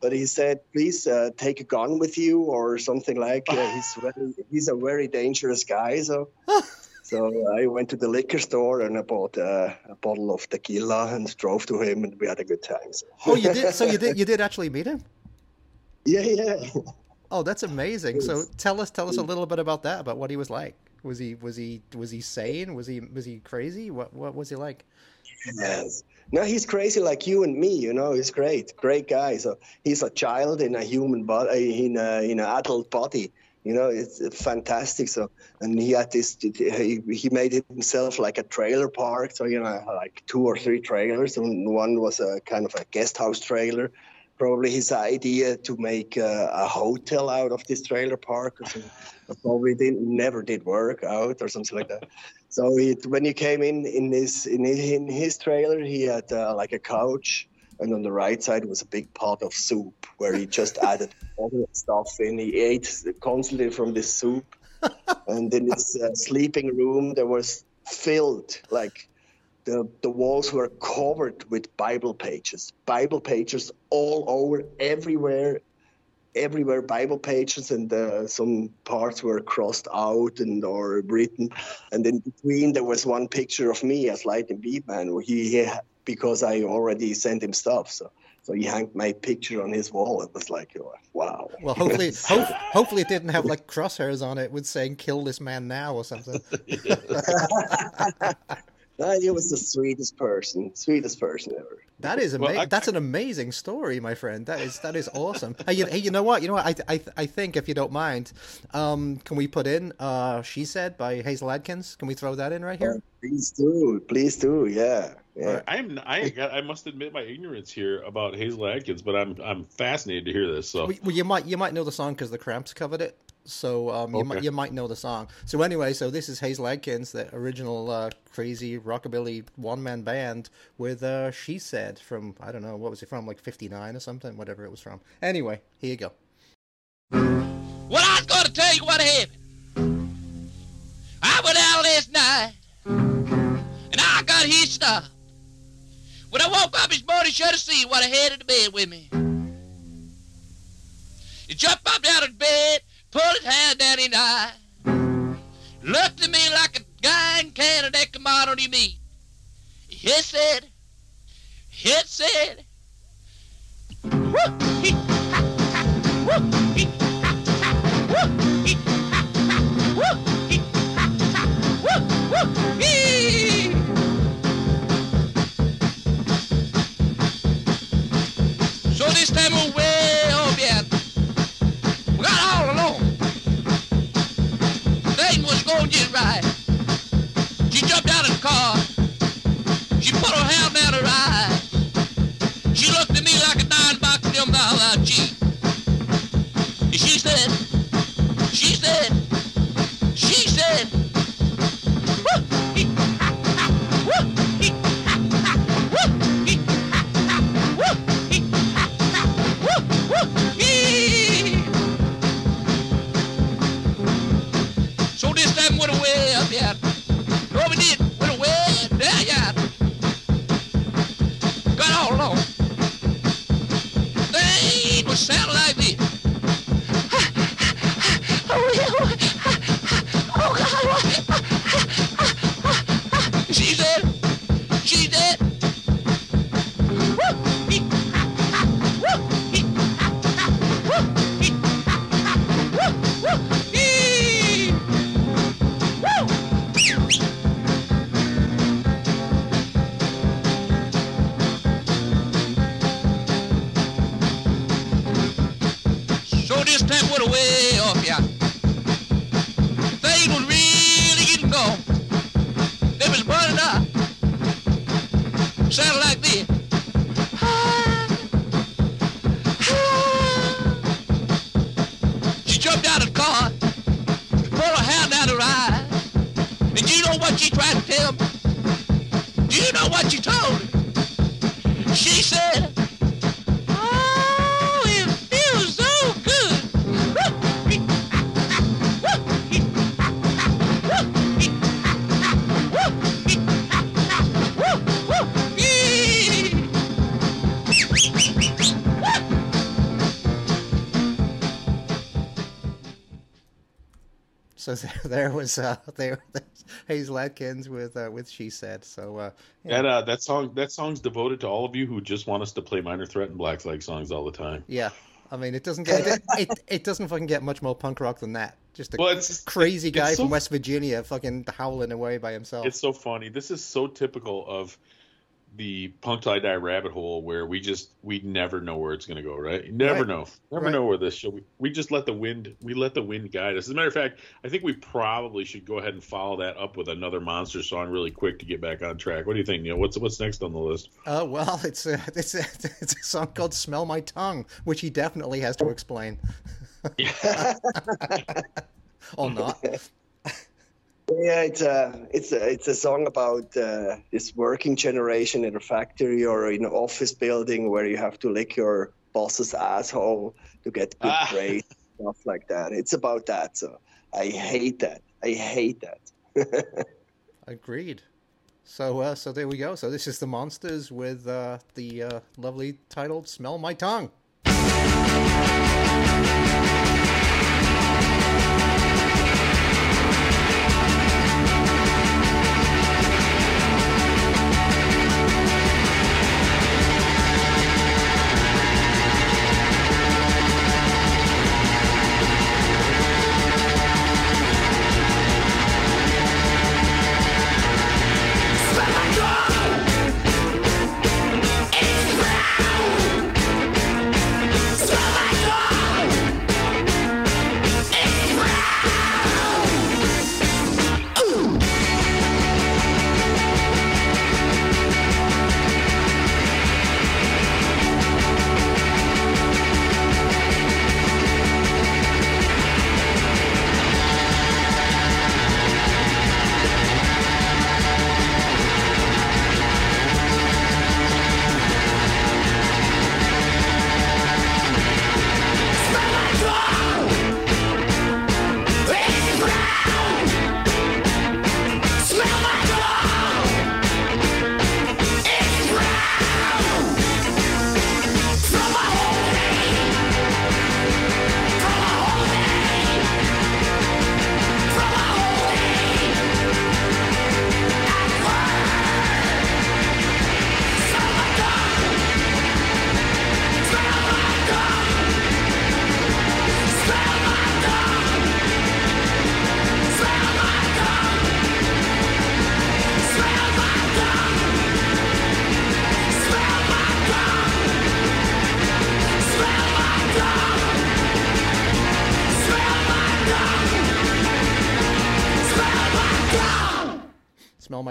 But he said, please uh, take a gun with you or something like. Uh, he's very, he's a very dangerous guy. So, [LAUGHS] so I went to the liquor store and I bought uh, a bottle of tequila and drove to him, and we had a good time. So. Oh, you did. So you [LAUGHS] did. You did actually meet him. Yeah, yeah. Oh, that's amazing. So tell us, tell us a little bit about that. About what he was like. Was he was he was he sane? Was he was he crazy? What what was he like? Yes. No, he's crazy like you and me. You know, he's great, great guy. So he's a child in a human body, uh, in a in an adult body. You know, it's fantastic. So, and he had this. He, he made it himself like a trailer park. So you know, like two or three trailers, and one was a kind of a guest house trailer probably his idea to make uh, a hotel out of this trailer park or something. Probably didn't never did work out or something like that. So he, when he came in in his in his, in his trailer, he had uh, like a couch, and on the right side was a big pot of soup where he just [LAUGHS] added other stuff in. He ate constantly from this soup, [LAUGHS] and in his uh, sleeping room there was filled like the the walls were covered with Bible pages, Bible pages all over everywhere, everywhere Bible pages, and uh, some parts were crossed out and or written, and in between there was one picture of me as Lightning Beatman. He, he because I already sent him stuff, so. So he hung my picture on his wall. It was like, oh, wow. Well, hopefully, ho- hopefully it didn't have like crosshairs on it with saying "Kill this man now" or something. [LAUGHS] [LAUGHS] Uh, he was the sweetest person, sweetest person ever. That is Well, amazing. I- That's an amazing story, my friend. That is that is awesome. hey, you, hey, you know what? You know what? I I I think if you don't mind, um, can we put in uh, "She Said" by Hasil Adkins? Can we throw that in right here? Please do, please do, yeah, yeah. I'm I got, I must admit my ignorance here about Hasil Adkins, but I'm I'm fascinated to hear this. So Well, well, you might you might know the song because the Cramps covered it. So um, you might Okay. you might know the song. So anyway, so this is Hasil Adkins, the original uh, crazy rockabilly one man band with uh, "She Said" from I don't know what was it from, like '59 or something, whatever it was from. Anyway, here you go. Well, I was going to tell you what happened. I went out last night, and I got hitched up. When I woke up this morning, should have seen what I had in the bed with me. He jumped up out of bed, pulled his hand down his eye, looked at me like a guy in Canada that come out meat. He said, he said, he, woo, he, woo, was going just right. There, was uh, [LAUGHS] there there's [LAUGHS] Hasil Adkins with uh, with "She Said." So uh, yeah. that uh, that song that song's devoted to all of you who just want us to play Minor Threat and Black Flag songs all the time. Yeah, I mean, it doesn't get it, it, it [LAUGHS] doesn't fucking get much more punk rock than that. Just a Well, it's- crazy it's guy so- from West Virginia fucking howling away by himself. It's so funny. This is so typical of the punk tie dye rabbit hole where we just we never know where it's going to go right you never Right. know never Right. know where this show we, we just let the wind we let the wind guide us as a matter of fact i think we probably should go ahead and follow that up with another monster song really quick to get back on track what do you think neil what's what's next on the list Uh, well, [LAUGHS] it's a, it's, a, [LAUGHS] it's a song called Smell My Tongue, which he definitely has to explain. [LAUGHS] or not. Yeah, it's a it's a it's a song about uh, this working generation in a factory or in an office building where you have to lick your boss's asshole to get good Ah. praise, stuff like that. It's about that. So I hate that. I hate that. [LAUGHS] Agreed. So, uh, so there we go. So this is the Monsters with uh, the uh, lovely title "Smell My Tongue."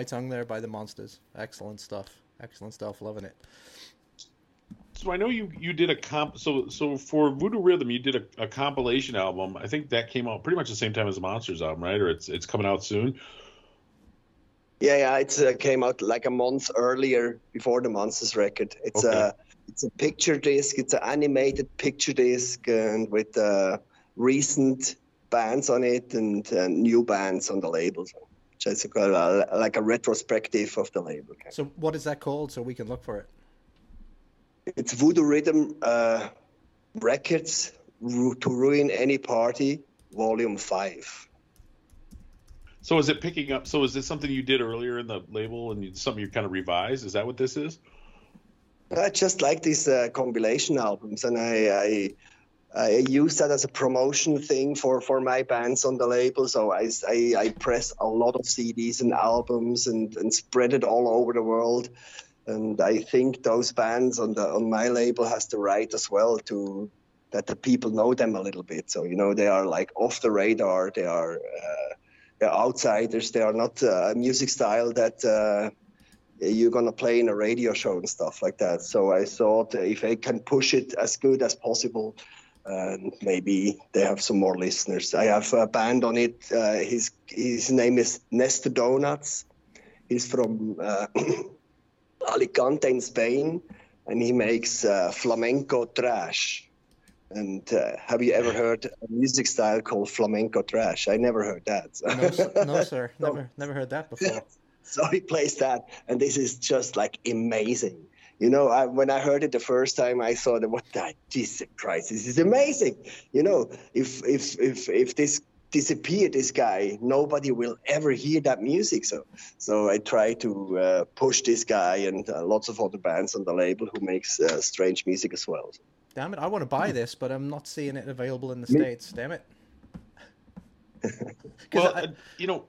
My Tongue" there by the Monsters. Excellent stuff. Excellent stuff. Loving it. So I know you you did a comp. So so for Voodoo Rhythm, you did a, a compilation album. I think that came out pretty much the same time as the Monsters album, right? Or it's it's coming out soon. Yeah, yeah, it's uh, came out like a month earlier before the Monsters record. It's Okay. a it's a picture disc. It's an animated picture disc, and with uh, recent bands on it and uh, new bands on the label. Just a, like a retrospective of the label. So, what is that called? So we can look for it. It's Voodoo Rhythm uh, Records Ru- to Ruin Any Party, Volume Five. So is it picking up? So is this something you did earlier in the label and you, something you kind of revised? Is that what this is? I just like these uh, compilation albums, and I, I I use that as a promotion thing for, for my bands on the label. So I, I, I press a lot of CDs and albums and, and spread it all over the world. And I think those bands on the on my label has the right as well to that the people know them a little bit. So you know they are like off the radar. They are uh, they're outsiders. They are not uh, a music style that. Uh, you're gonna play in a radio show and stuff like that. So I thought if I can push it as good as possible, and maybe they have some more listeners. I have a band on it. Uh, his his name is Nestor Donuts. He's from uh, [CLEARS THROAT] Alicante in Spain, and he makes uh, flamenco trash. And uh, have you ever heard a music style called flamenco trash? I never heard that. No, s- no [LAUGHS] sir. Never, never heard that before. [LAUGHS] so he plays that, and this is just like amazing. You know, I, when I heard it the first time, I thought, "What the Jesus Christ? This is amazing!" You know, if if if if this disappear, this guy, nobody will ever hear that music. So, so I try to uh, push this guy and uh, lots of other bands on the label who makes uh, strange music as well. Damn it! I want to buy this, but I'm not seeing it available in the states. Damn it [LAUGHS] Well, I- uh, you know,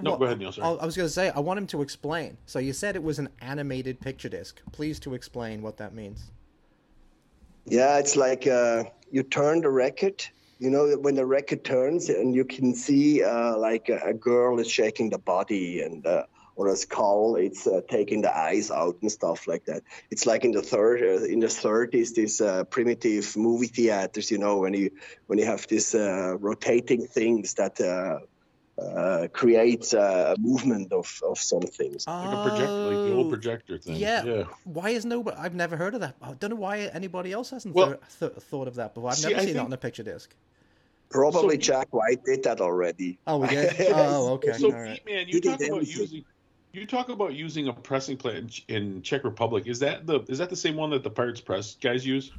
No, Well, go ahead, Neil. Sorry. I I was going to say I want him to explain. So you said it was an animated picture disc. Please to explain what that means. Yeah, it's like uh, you turn the record. You know, when the record turns, and you can see uh, like a, a girl is shaking the body, and uh, or a skull, it's uh, taking the eyes out and stuff like that. It's like in the third, uh, in the thirties, these uh, primitive movie theaters. You know, when you when you have these uh, rotating things that. Uh, uh, a movement of, of some things. like a projector, like the old Oh, projector thing. Yeah. Yeah. Why is nobody? I've never heard of that. I don't know why anybody else hasn't Well- thir- th- thought of that before. I've See, never I seen that on a picture disc. Probably So- Jack White did that already. Oh, we did. [LAUGHS] oh, okay. So, All right. Beatman, you did talk about everything. using you talk about using a pressing plant in, in Czech Republic. Is that the is that the same one that the Pirates Press guys use?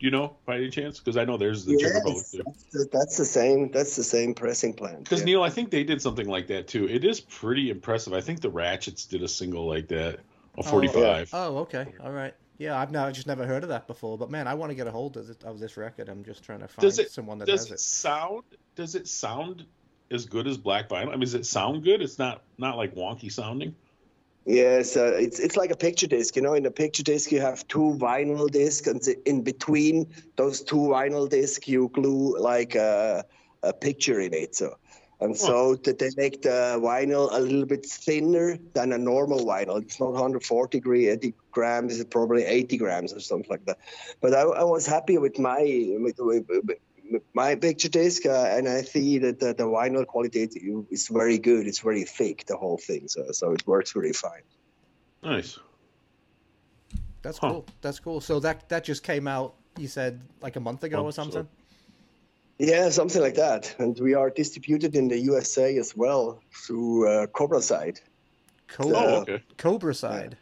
Do you know by any chance? Because I know there's the Czech Republic Yes, too. that's the, that's the same. That's the same pressing plant. Because yeah. Neil, I think they did something like that too. It is pretty impressive. I think the Ratchets did a single like that, a 45. Oh, oh okay. All right. Yeah, I've now just never heard of that before. But man, I want to get a hold of, it, of this record. I'm just trying to find Does it someone that does has it it. sound does it sound as good as black vinyl? I mean, does it sound good? It's not not like wonky sounding. Yes, uh, it's it's like a picture disc. You know, in a picture disc you have two vinyl discs, and in between those two vinyl discs you glue like a, a picture in it. So, and so they make the vinyl a little bit thinner than a normal vinyl. It's not 140 gra- 80 grams; it's probably 80 grams or something like that. But I, I was happy with my with, with my picture disc, uh, and I see that the, the vinyl quality is very good. It's very thick, the whole thing, so so it works very fine. Nice. That's Huh. cool. That's cool. So that that just came out. You said like a month ago or Month or so. something. Yeah, something like that. And we are distributed in the USA as well through uh, Cobraside. Cobra, Oh, okay. Cobraside.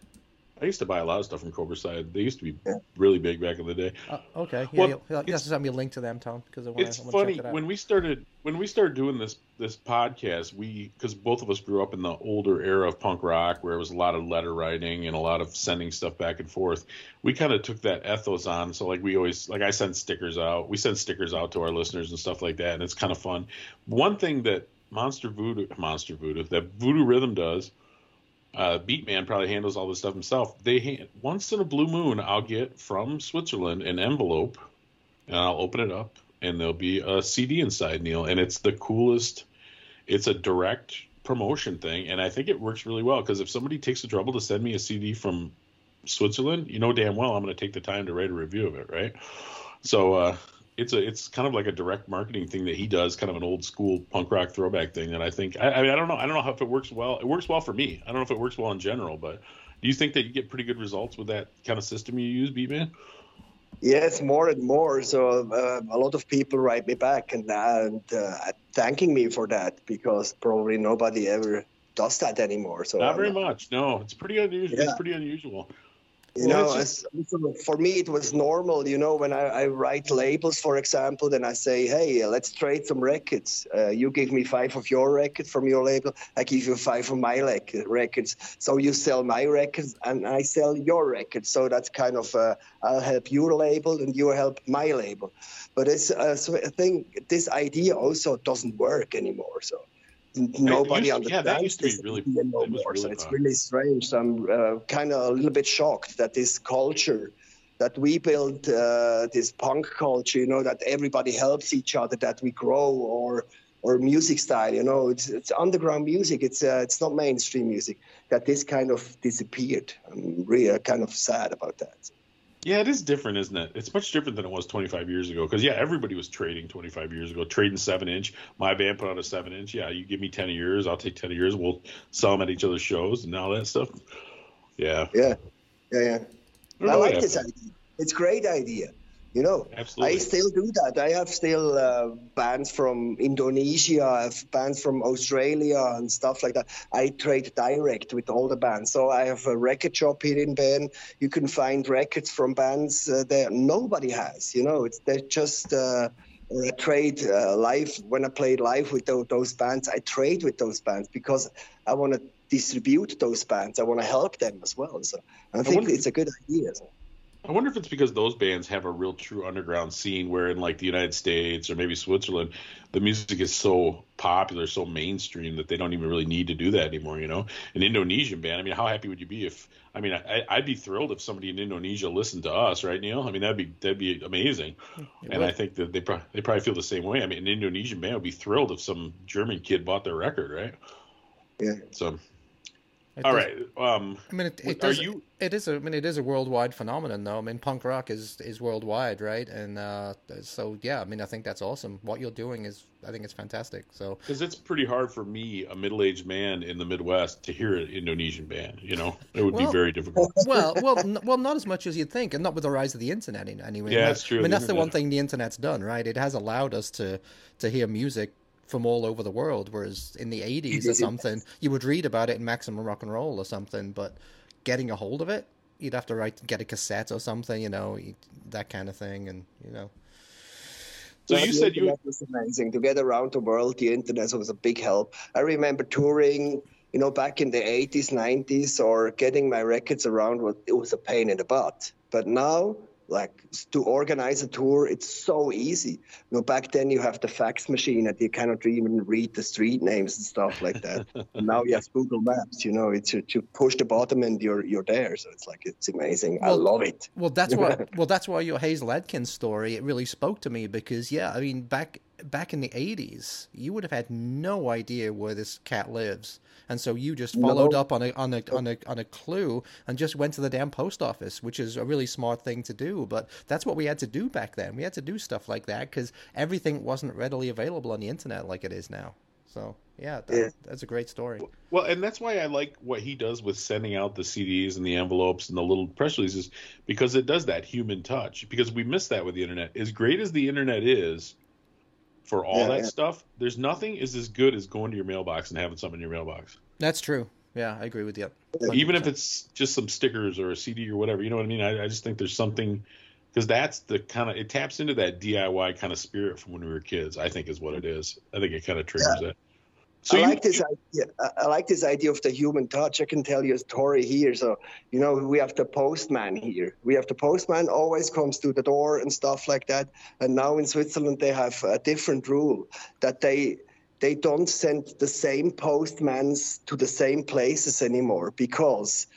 I used to buy a lot of stuff from Cobraside. They used to be Yeah. really big back in the day. Uh, okay. Yeah, Well, you'll, you'll have to it's- send me a link to them, Tom, because I want It's to funny check it out. when we started when we started doing this this podcast. We because both of us grew up in the older era of punk rock, where it was a lot of letter writing and a lot of sending stuff back and forth. We kind of took that ethos on. So like we always like I send stickers out. We send stickers out to our listeners and stuff like that, and it's kind of fun. One thing that Monster Voodoo, Monster Voodoo, that Voodoo Rhythm does. Uh, Beatman probably handles all this stuff himself. They hand, once in a blue moon, I'll get from Switzerland an envelope, and I'll open it up, and there'll be a CD inside, Neil, and it's the coolest. It's a direct promotion thing, and I think it works really well because if somebody takes the trouble to send me a CD from Switzerland, you know damn well I'm going to take the time to write a review of it, right? So uh, it's a it's kind of like a direct marketing thing that he does, kind of an old school punk rock throwback thing that I think I, I mean I don't know I don't know how if it works well. It works well for me. I don't know if it works well in general, but do you think that you get pretty good results with that kind of system you use, Beatman? Yes, more and more. So uh, a lot of people write me back and, and uh, thanking me for that because probably nobody ever does that anymore. So Not very much. No, it's pretty unusual. It's pretty unusual. You know, for me, it was normal. You know, when I, I write labels, for example, then I say, "Hey, let's trade some records. Uh, you give me five of your records from your label. I give you five of my rec- records. So you sell my records, and I sell your records. So that's kind of uh, I'll help your label, and you help my label. But it's uh, so I think this idea also doesn't work anymore. So nobody to- yeah, that understands used to be this really- no more. so really it's really strange. So I'm uh, kind of a little bit shocked that this culture that we built, uh, this punk culture, you know, that everybody helps each other, that we grow, or or music style, you know, it's it's underground music. It's uh, it's not mainstream music. That this kind of disappeared. I'm really uh, kind of sad about that. Yeah, it is different, isn't it? It's much different than it was 25 years ago. Because yeah, everybody was trading 25 years ago, trading seven inch. My band put out a seven inch. Yeah, you give me 10 years, I'll take 10 years. We'll sell them at each other's shows and all that stuff. Yeah, Yeah, yeah, yeah. don't I like this idea. It's great idea. You know, Absolutely. I still do that. I have still uh, bands from Indonesia, I have bands from Australia and stuff like that. I trade direct with all the bands. So I have a record shop here in Bern. You can find records from bands uh, there nobody has. You know, it's they're just. Uh, or I trade uh, live when I play live with tho- those bands. I trade with those bands because I want to distribute those bands. I want to help them as well. So I think wonder- it's a good idea. I I wonder if it's because those bands have a real true underground scene where in like the United States or maybe Switzerland, the music is so popular, so mainstream that they don't even really need to do that anymore, you know? An Indonesian band, I mean, how happy would you be if I mean, I, I'd be thrilled if somebody in Indonesia listened to us, right, Neil? I mean, that'd be that'd be amazing, and I think that they probably they probably feel the same way. I mean, an Indonesian band would be thrilled if some German kid bought their record, right? Yeah. So, It all right, um, I mean, it, it are does, you? It is a. I mean, it is a worldwide phenomenon, though. I mean, punk rock is is worldwide, right? And uh, so, yeah. I mean, I think that's awesome. What you're doing is, I think it's fantastic. So, Because it's pretty hard for me, a middle-aged man in the Midwest, to hear an Indonesian band. You know, it would Well- be very difficult. [LAUGHS] well, well, n- well, not as much as you'd think, and not with the rise of the internet. in- Anyway, Yeah, that's true, I mean, the that's the one thing the internet's done, right? It has allowed us to to hear music from all over the world. Whereas in the '80s or something, you would read about it in Maximum Rock and Roll or something, but getting a hold of it, you'd have to write get a cassette or something, you know, that kind of thing, and you know. So you said you internet was amazing to get around the world. The internet was a big help. I remember touring, you know, back in the 80s, 90s, or getting my records around. It was a pain in the butt. But now, like to organize a tour, it's so easy. You know, back then you have the fax machine and you cannot even read the street names and stuff like that. [LAUGHS] now you have Google Maps. You know, it's you, you push the button and you're you're there. So it's like it's amazing. I love it. Well, that's why. [LAUGHS] Well, that's why your Hasil Adkins story it really spoke to me because yeah, I mean back back in the '80s, you would have had no idea where this cat lives, and so you just followed No. up on a on a on a on a clue and just went to the damn post office, which is a really smart thing to do. But that's what we had to do back then. We had to do stuff like that because everything wasn't readily available on the internet like it is now. So yeah, that, Yeah. that's a great story. Well, and that's why I like what he does with sending out the CDs and the envelopes and the little press releases because it does that human touch. Because we miss that with the internet. As great as the internet is for all Yeah, that yeah. stuff, there's nothing is as good as going to your mailbox and having something in your mailbox. That's true. Yeah, I agree with you. Even if it's just some stickers or a CD or whatever, you know what I mean? I, I just think there's something because that's the kind of it taps into that DIY kind of spirit from when we were kids. I think is what it is. I think it kind of triggers that. So I you, like this idea. I- like this idea of the human touch. I can tell you a story here. So, you know, we have the postman here. We have the postman always comes to the door and stuff like that. And now in Switzerland they have a different rule that they they don't send the same postmans to the same places anymore because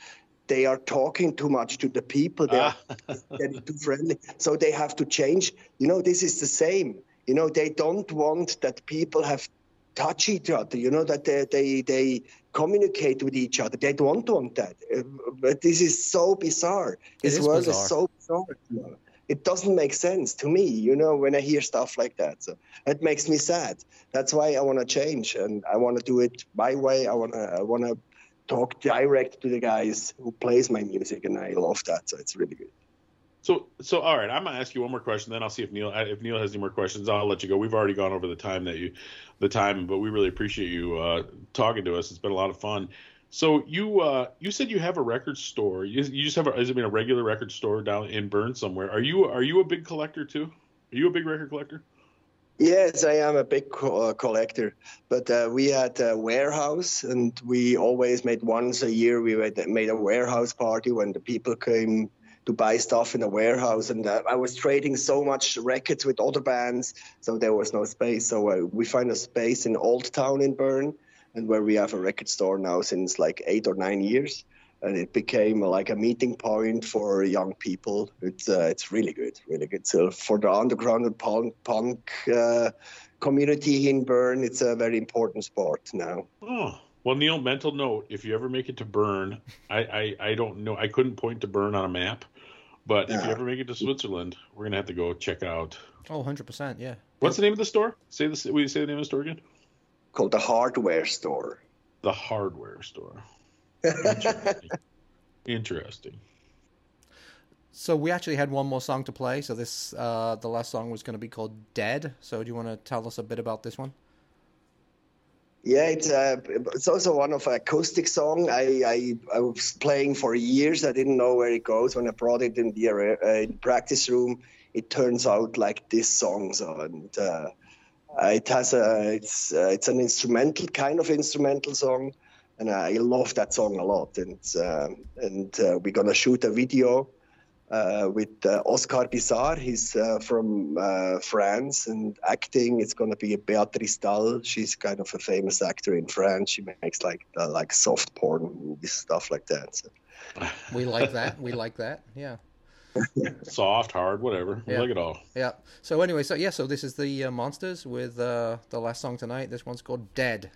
they are talking too much to the people. They are Ah. [LAUGHS] getting too friendly. So they have to change. You know, this is the same. You know, they don't want that people have touch each other. You know that they they, they communicate with each other. They don't want that. Uh, But this is so bizarre. This is world bizarre. is so bizarre. you know. It doesn't make sense to me. You know, when I hear stuff like that, so it makes me sad. That's why I want to change and I want to do it my way. I want to I want to talk direct to the guys who plays my music, and I love that. So it's really good. So, so all right, I'm gonna ask you one more question, then I'll see if Neil if Neil has any more questions. I'll let you go. We've already gone over the time that you, the time, but we really appreciate you uh, talking to us. It's been a lot of fun. So you uh, you said you have a record store. You, you just have a, it been a regular record store down in Bern somewhere? Are you are you a big collector too? Are you a big record collector? Yes, I am a big co- uh, collector, but uh, we had a warehouse, and we always made once a year. We made a warehouse party when the people came to buy stuff in a warehouse, and uh, I was trading so much records with other bands, so there was no space. So uh, we find a space in Old Town in Bern, and where we have a record store now since like eight or nine years. And it became uh, like a meeting point for young people. It's uh, it's really good, really good. So for the underground punk, punk uh, community in Bern, it's a very important sport now. Oh, well, Neil, mental note: if you ever make it to Bern, I I, I don't know. I couldn't point to Bern on a map, but if you ever make it to Switzerland, we're gonna have to go check out. Oh, 100%, yeah. What's the name of the store? Say this. Will you say the name of the store again? Called the hardware store. The hardware store. [LAUGHS] Interesting. Interesting. So we actually had one more song to play. So this, uh, the last song was going to be called "Dead." So do you want to tell us a bit about this one? Yeah, it's uh, it's also one of acoustic song. I, I I was playing for years. I didn't know where it goes. When I brought it in the uh, in practice room, it turns out like this song. So and uh, it has a it's uh, it's an instrumental kind of instrumental song, and I love that song a lot. And um and uh, we're gonna shoot a video uh, with uh, Oscar Bizarre. He's uh, from uh, France and acting. It's going to be Beatrice Dalle. She's kind of a famous actor in France. She makes like uh, like soft porn movies, stuff like that. So. [LAUGHS] We like that. We like that. Yeah. [LAUGHS] Soft, hard, whatever. We Yeah. like it all. Yeah. So anyway, so yeah, so this is the uh, Monsters with uh, the last song tonight. This one's called Dead.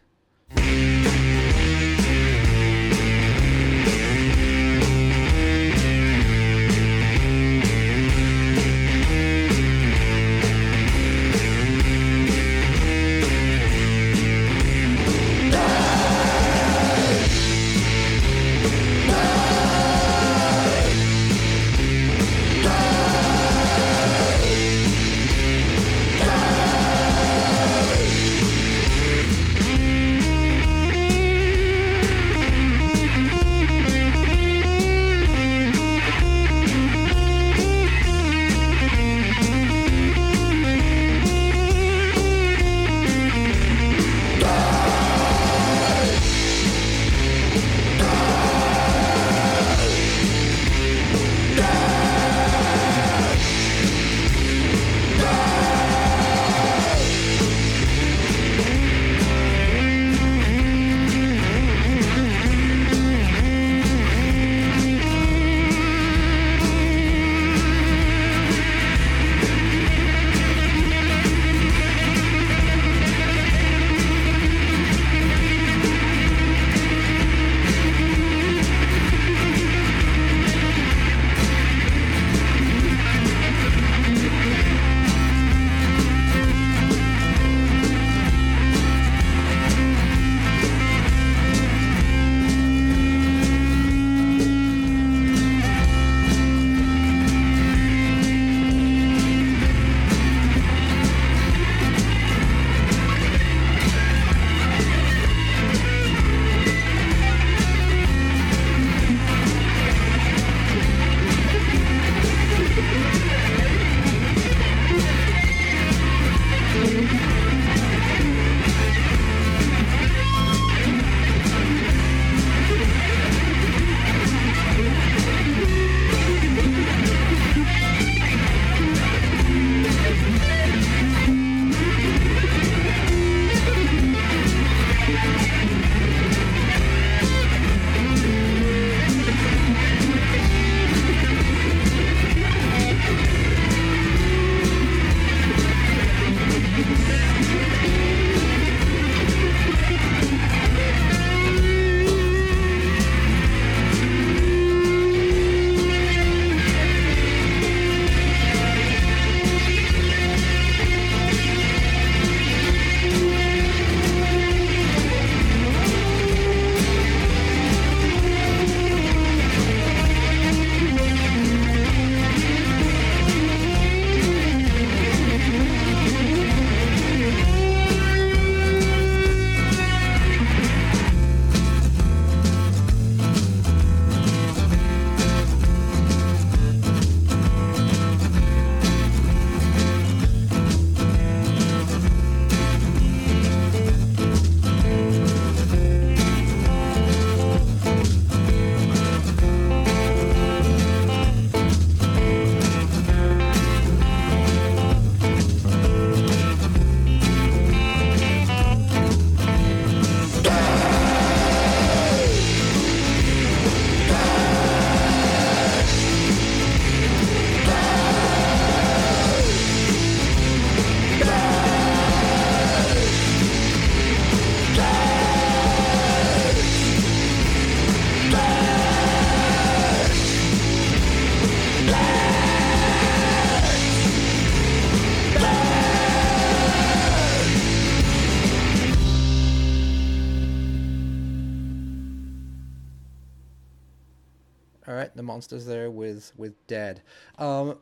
Monsters there with with dead. Um,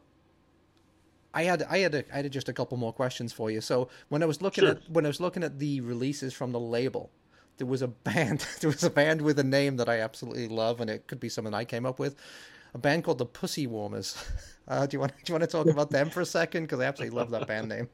I had I had a, I had just a couple more questions for you. So when I was looking Sure. at when I was looking at the releases from the label, there was a band [LAUGHS] there was a band with a name that I absolutely love, and it could be something I came up with. A band called the Pussy Warmers. [LAUGHS] Uh, do you want do you want to talk about them for a second? Because I absolutely love that band name.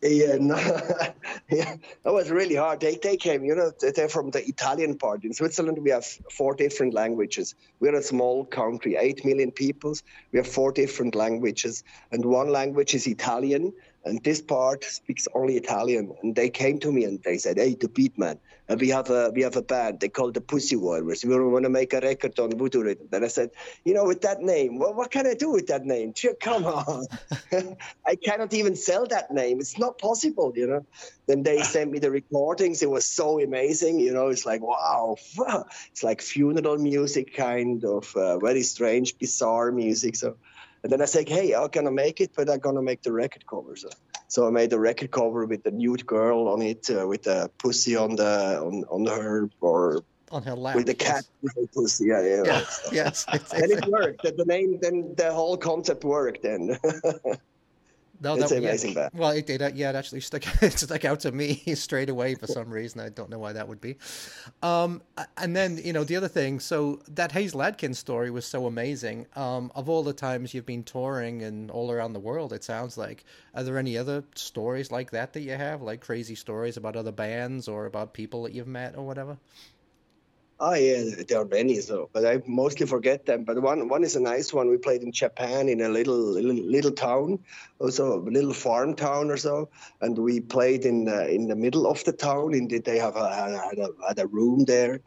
Yeah, no, [LAUGHS] yeah, that was really hard. They, they came, you know, they're from the Italian part. In Switzerland, we have four different languages. We're a small country, eight million people. We have four different languages, and one language is Italian, and this part speaks only Italian. And they came to me and they said, "Hey, the Beatman, uh, we have a we have a band. They call the Pussy Warriors. We want to make a record on voodoo rhythm." And I said, "You know, with that name, what, what can I do with that name? Come on, [LAUGHS] I cannot even sell that name. It's not possible, you know." Then they [LAUGHS] sent me the recordings. It was so amazing, you know. It's like wow, [LAUGHS] it's like funeral music, kind of uh, very strange, bizarre music. So. And then I said, hey, I'm gonna make it, but I'm gonna make the record cover. So, so I made the record cover with the nude girl on it, uh, with a pussy on the on, on her, or On her lap. with the cat yes. with the pussy. Yeah, yeah. Yes, yes. It's, [LAUGHS] And it worked. The, the name, then the whole concept worked. Then [LAUGHS] no, it's that, yeah, amazing. Well, it did. Yeah, it actually stuck [LAUGHS] it stuck out to me [LAUGHS] straight away for some reason. I don't know why that would be. Um, and then you know the other thing. So that Hasil Adkins story was so amazing. Um, of all the times you've been touring and all around the world, it sounds like. Are there any other stories like that that you have, like crazy stories about other bands or about people that you've met or whatever? Oh yeah, there are many. So, but I mostly forget them. But one one is a nice one. We played in Japan in a little little, little town, also a little farm town or so. And we played in uh, in the middle of the town. In the, they have a, had a had a room there,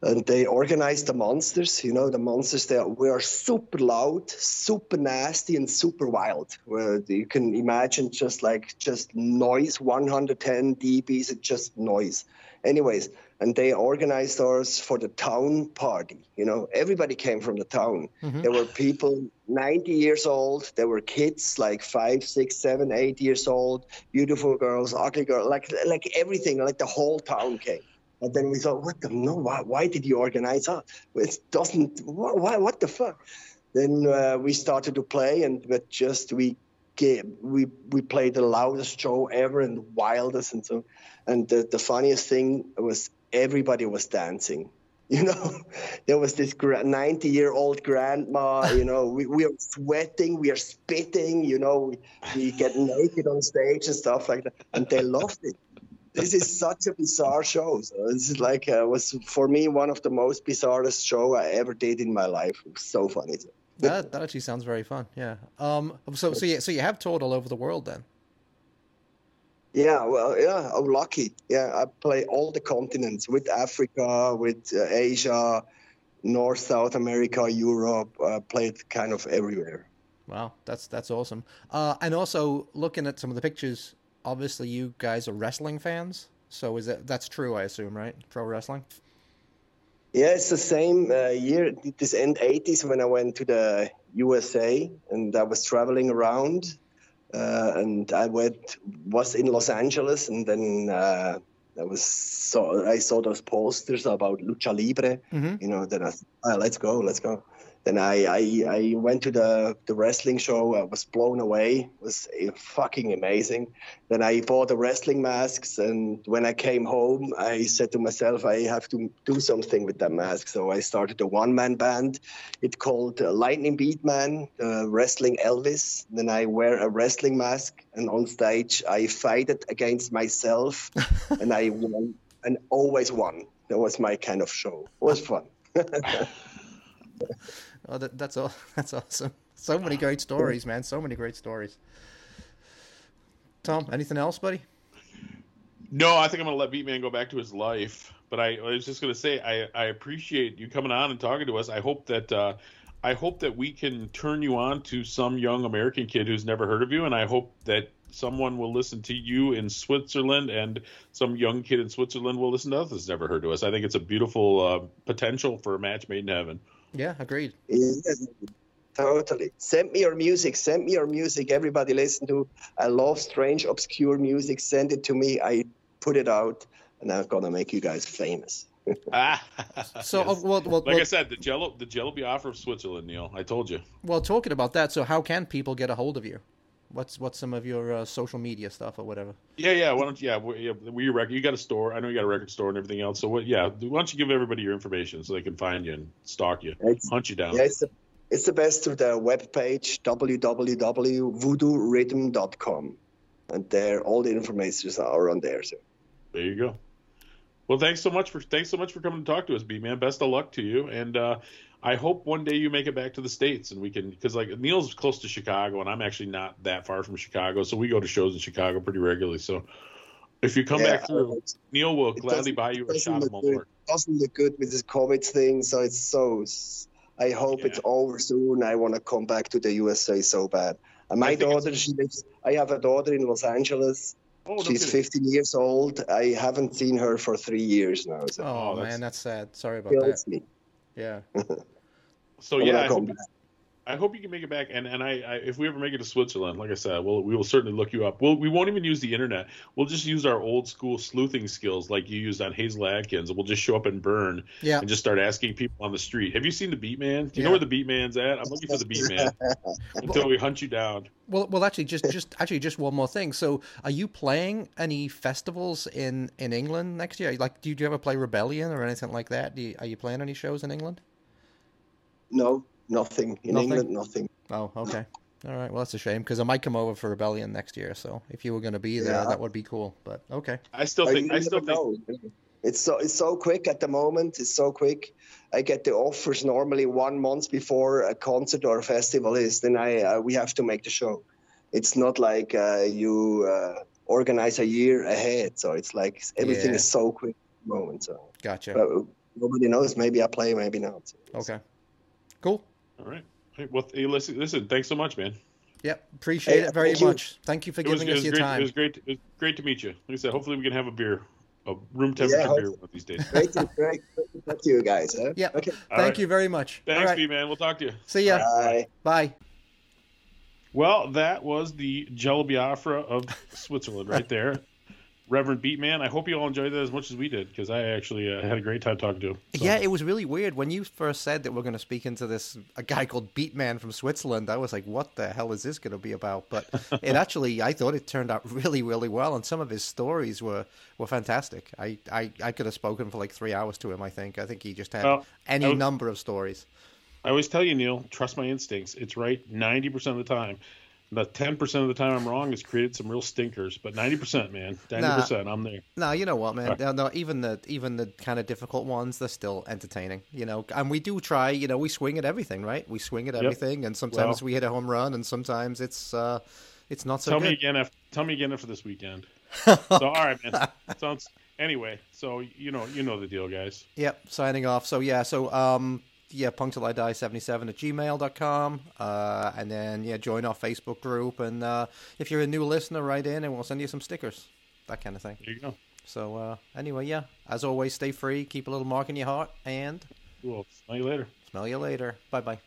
and they organized the monsters. You know, the monsters they were super loud, super nasty, and super wild. Where you can imagine just like just noise, 110 dBs, just noise. Anyways, and they organized ours for the town party. You know, everybody came from the town. There were people 90 years old. There were kids like five, six, seven, eight years old. Beautiful girls, ugly girls, like like everything. Like the whole town came. And then we thought, what the no? Why, why did you organize that? It doesn't. Why? why what the fuck? Then uh, we started to play, and but just we we we played the loudest show ever and the wildest, and so. And the, the funniest thing was everybody was dancing. [LAUGHS] You know, there was this 90 year old grandma, you know, we, we are sweating, we are spitting, you know, we, we get naked on stage and stuff like that. And they loved it. This is such a bizarre show. So this is like, uh, was for me one of the most bizarrest show I ever did in my life. It was so funny. That that actually sounds very fun. Yeah. Um. So so you so you have toured all over the world then. Yeah, well, yeah, I'm lucky. Yeah, I play all the continents with Africa, with uh, Asia, North, South America, Europe. I played kind of everywhere. Wow, that's that's awesome. Uh, and also looking at some of the pictures, obviously you guys are wrestling fans. So is that that's true? I assume, right? Pro wrestling. Yeah, it's the same uh, year, this end 80s, when I went to the USA and I was traveling around. Uh, and I went, was in Los Angeles, and then uh, I was saw I saw those posters about lucha libre. You know, then I said, "Ah, let's go, let's go. Then I, I I went to the the wrestling show. I was blown away. It was uh, fucking amazing. Then I bought the wrestling masks, and when I came home, I said to myself, I have to do something with that mask. So I started a one man band. It called uh, Lightning Beatman, uh, Wrestling Elvis. Then I wear a wrestling mask, and on stage I fighted against myself, [LAUGHS] and I won, and always won. That was my kind of show. It was fun. [LAUGHS] Oh, that, that's all. [LAUGHS] That's awesome. So many great stories, man. So many great stories. Tom, anything else, buddy? No, I think I'm going to let Beatman go back to his life. But I, I was just going to say I, I appreciate you coming on and talking to us. I hope that uh, I hope that we can turn you on to some young American kid who's never heard of you, and I hope that someone will listen to you in Switzerland, and some young kid in Switzerland will listen to us that's never heard of us. I think it's a beautiful uh, potential for a match made in heaven. Yeah, agreed. Yes, totally. Send me your music. Send me your music. Everybody listen to. I love strange, obscure music. Send it to me. I put it out, and I'm gonna make you guys famous. [LAUGHS] Ah, So, yes. uh, well, well, like well, I said, the Jello, the Jello Biafra of Switzerland, Neil. I told you. well, talking about that. So, how can people get a hold of you? What's what's some of your uh, social media stuff or whatever? Yeah, yeah. Why don't you? Yeah, we, yeah, we record. You got a store. I know you got a record store and everything else. So what? Yeah. Why don't you give everybody your information so they can find you and stalk you, It's- hunt you down? Yeah, it's the, it's the best through the web page www.voodoo.rhythm.com. and there all the information are on there. So There you go. Well, thanks so much for thanks so much for coming to talk to us, B man. Best of luck to you, and uh, I hope one day you make it back to the states and we can because like Neil's close to Chicago and I'm actually not that far from Chicago, so we go to shows in Chicago pretty regularly. So if you come Yeah, back through, it Neil will gladly buy you a shot of look good. Malort. doesn't look good with this COVID thing. So it's so. I hope Yeah. it's over soon. I want to come back to the USA so bad. And my I think it's- daughter, she lives. I have a daughter in Los Angeles. Oh, no She's kidding. 15 years old. I haven't seen her for three years now. So Oh, Oh, man, that's sad. Sorry about kills that. me. Yeah. [LAUGHS] So yeah, I hope. I hope you can make it back. And and I, I if we ever make it to Switzerland, like I said, we'll we will certainly look you up. We'll we won't even use the internet. We'll just use our old school sleuthing skills like you used on Hasil Adkins. We'll just show up and Bern Yeah. and just start asking people on the street. Have you seen the Beatman? Do you Yeah. know where the Beatman's at? I'm looking for the Beatman [LAUGHS] until we hunt you down. Well, well, actually, just, just, actually, just one more thing. So, are you playing any festivals in in England next year? Like, do you, do you ever play Rebellion or anything like that? Do you, are you playing any shows in England? No, nothing in Nothing? England. Nothing. Oh, okay. All right. Well, that's a shame because I might come over for Rebellion next year. So, if you were going to be there, Yeah. that would be cool. But okay. I still I, think I you still never think know. It's so it's so quick at the moment. It's so quick. I get the offers normally one month before a concert or a festival is. Then I uh, we have to make the show. It's not like uh, you uh, organize a year ahead. So it's like everything Yeah. is so quick at the moment. So Gotcha. but nobody knows. Maybe I play, maybe not. Okay. Cool. all right. Hey, well, hey, listen, listen. Thanks so much, man. Yep. Appreciate Hey, it very thank you. much. Thank you for It was, giving it us was your great. time. It was great. It was great to meet you. Like I said, hopefully we can have a beer, a room temperature Yeah, beer one of these days. Great, to, great, great to talk to you guys. Huh? Yeah. Okay. All Thank right. you very much. Thanks, right. B man. We'll talk to you. See ya. Bye. Bye. Well, that was the Jello Biafra of Switzerland right there. Reverend Beatman. I hope you all enjoyed that as much as we did because I actually uh, had a great time talking to him. So, Yeah, it was really weird when you first said that we're going to speak into this a guy called Beatman from Switzerland. I was like, "What the hell is this going to be about?" But [LAUGHS] it actually, I thought it turned out really, really well, and some of his stories were were fantastic. I I, I could have spoken for like three hours to him. I think. I think he just had Well, any was- number of stories. I always tell you, Neil, trust my instincts. It's right 90% of the time. The 10% of the time I'm wrong has created some real stinkers, but 90%, man. 90%, I'm there. No, you know what, man. Right. No, even the even the kind of difficult ones, they're still entertaining. You know, and we do try. You know, we swing at everything, right? We swing at everything, and sometimes Well- we hit a home run, and sometimes it's uh, it's not so tell good. me again after, tell me again after this weekend. [LAUGHS] so all right, man. Sounds anyway. So you know you know the deal, guys. Yep, signing off. So yeah, so um yeah, punk till I die seventy seven at gmail.com. Uh and then yeah, join our Facebook group and uh if you're a new listener, write in and we'll send you some stickers. That kind of thing. There you go. So uh anyway, yeah. As always, stay free, keep a little mark in your heart, and Cool. See you later. smell you later. Bye bye.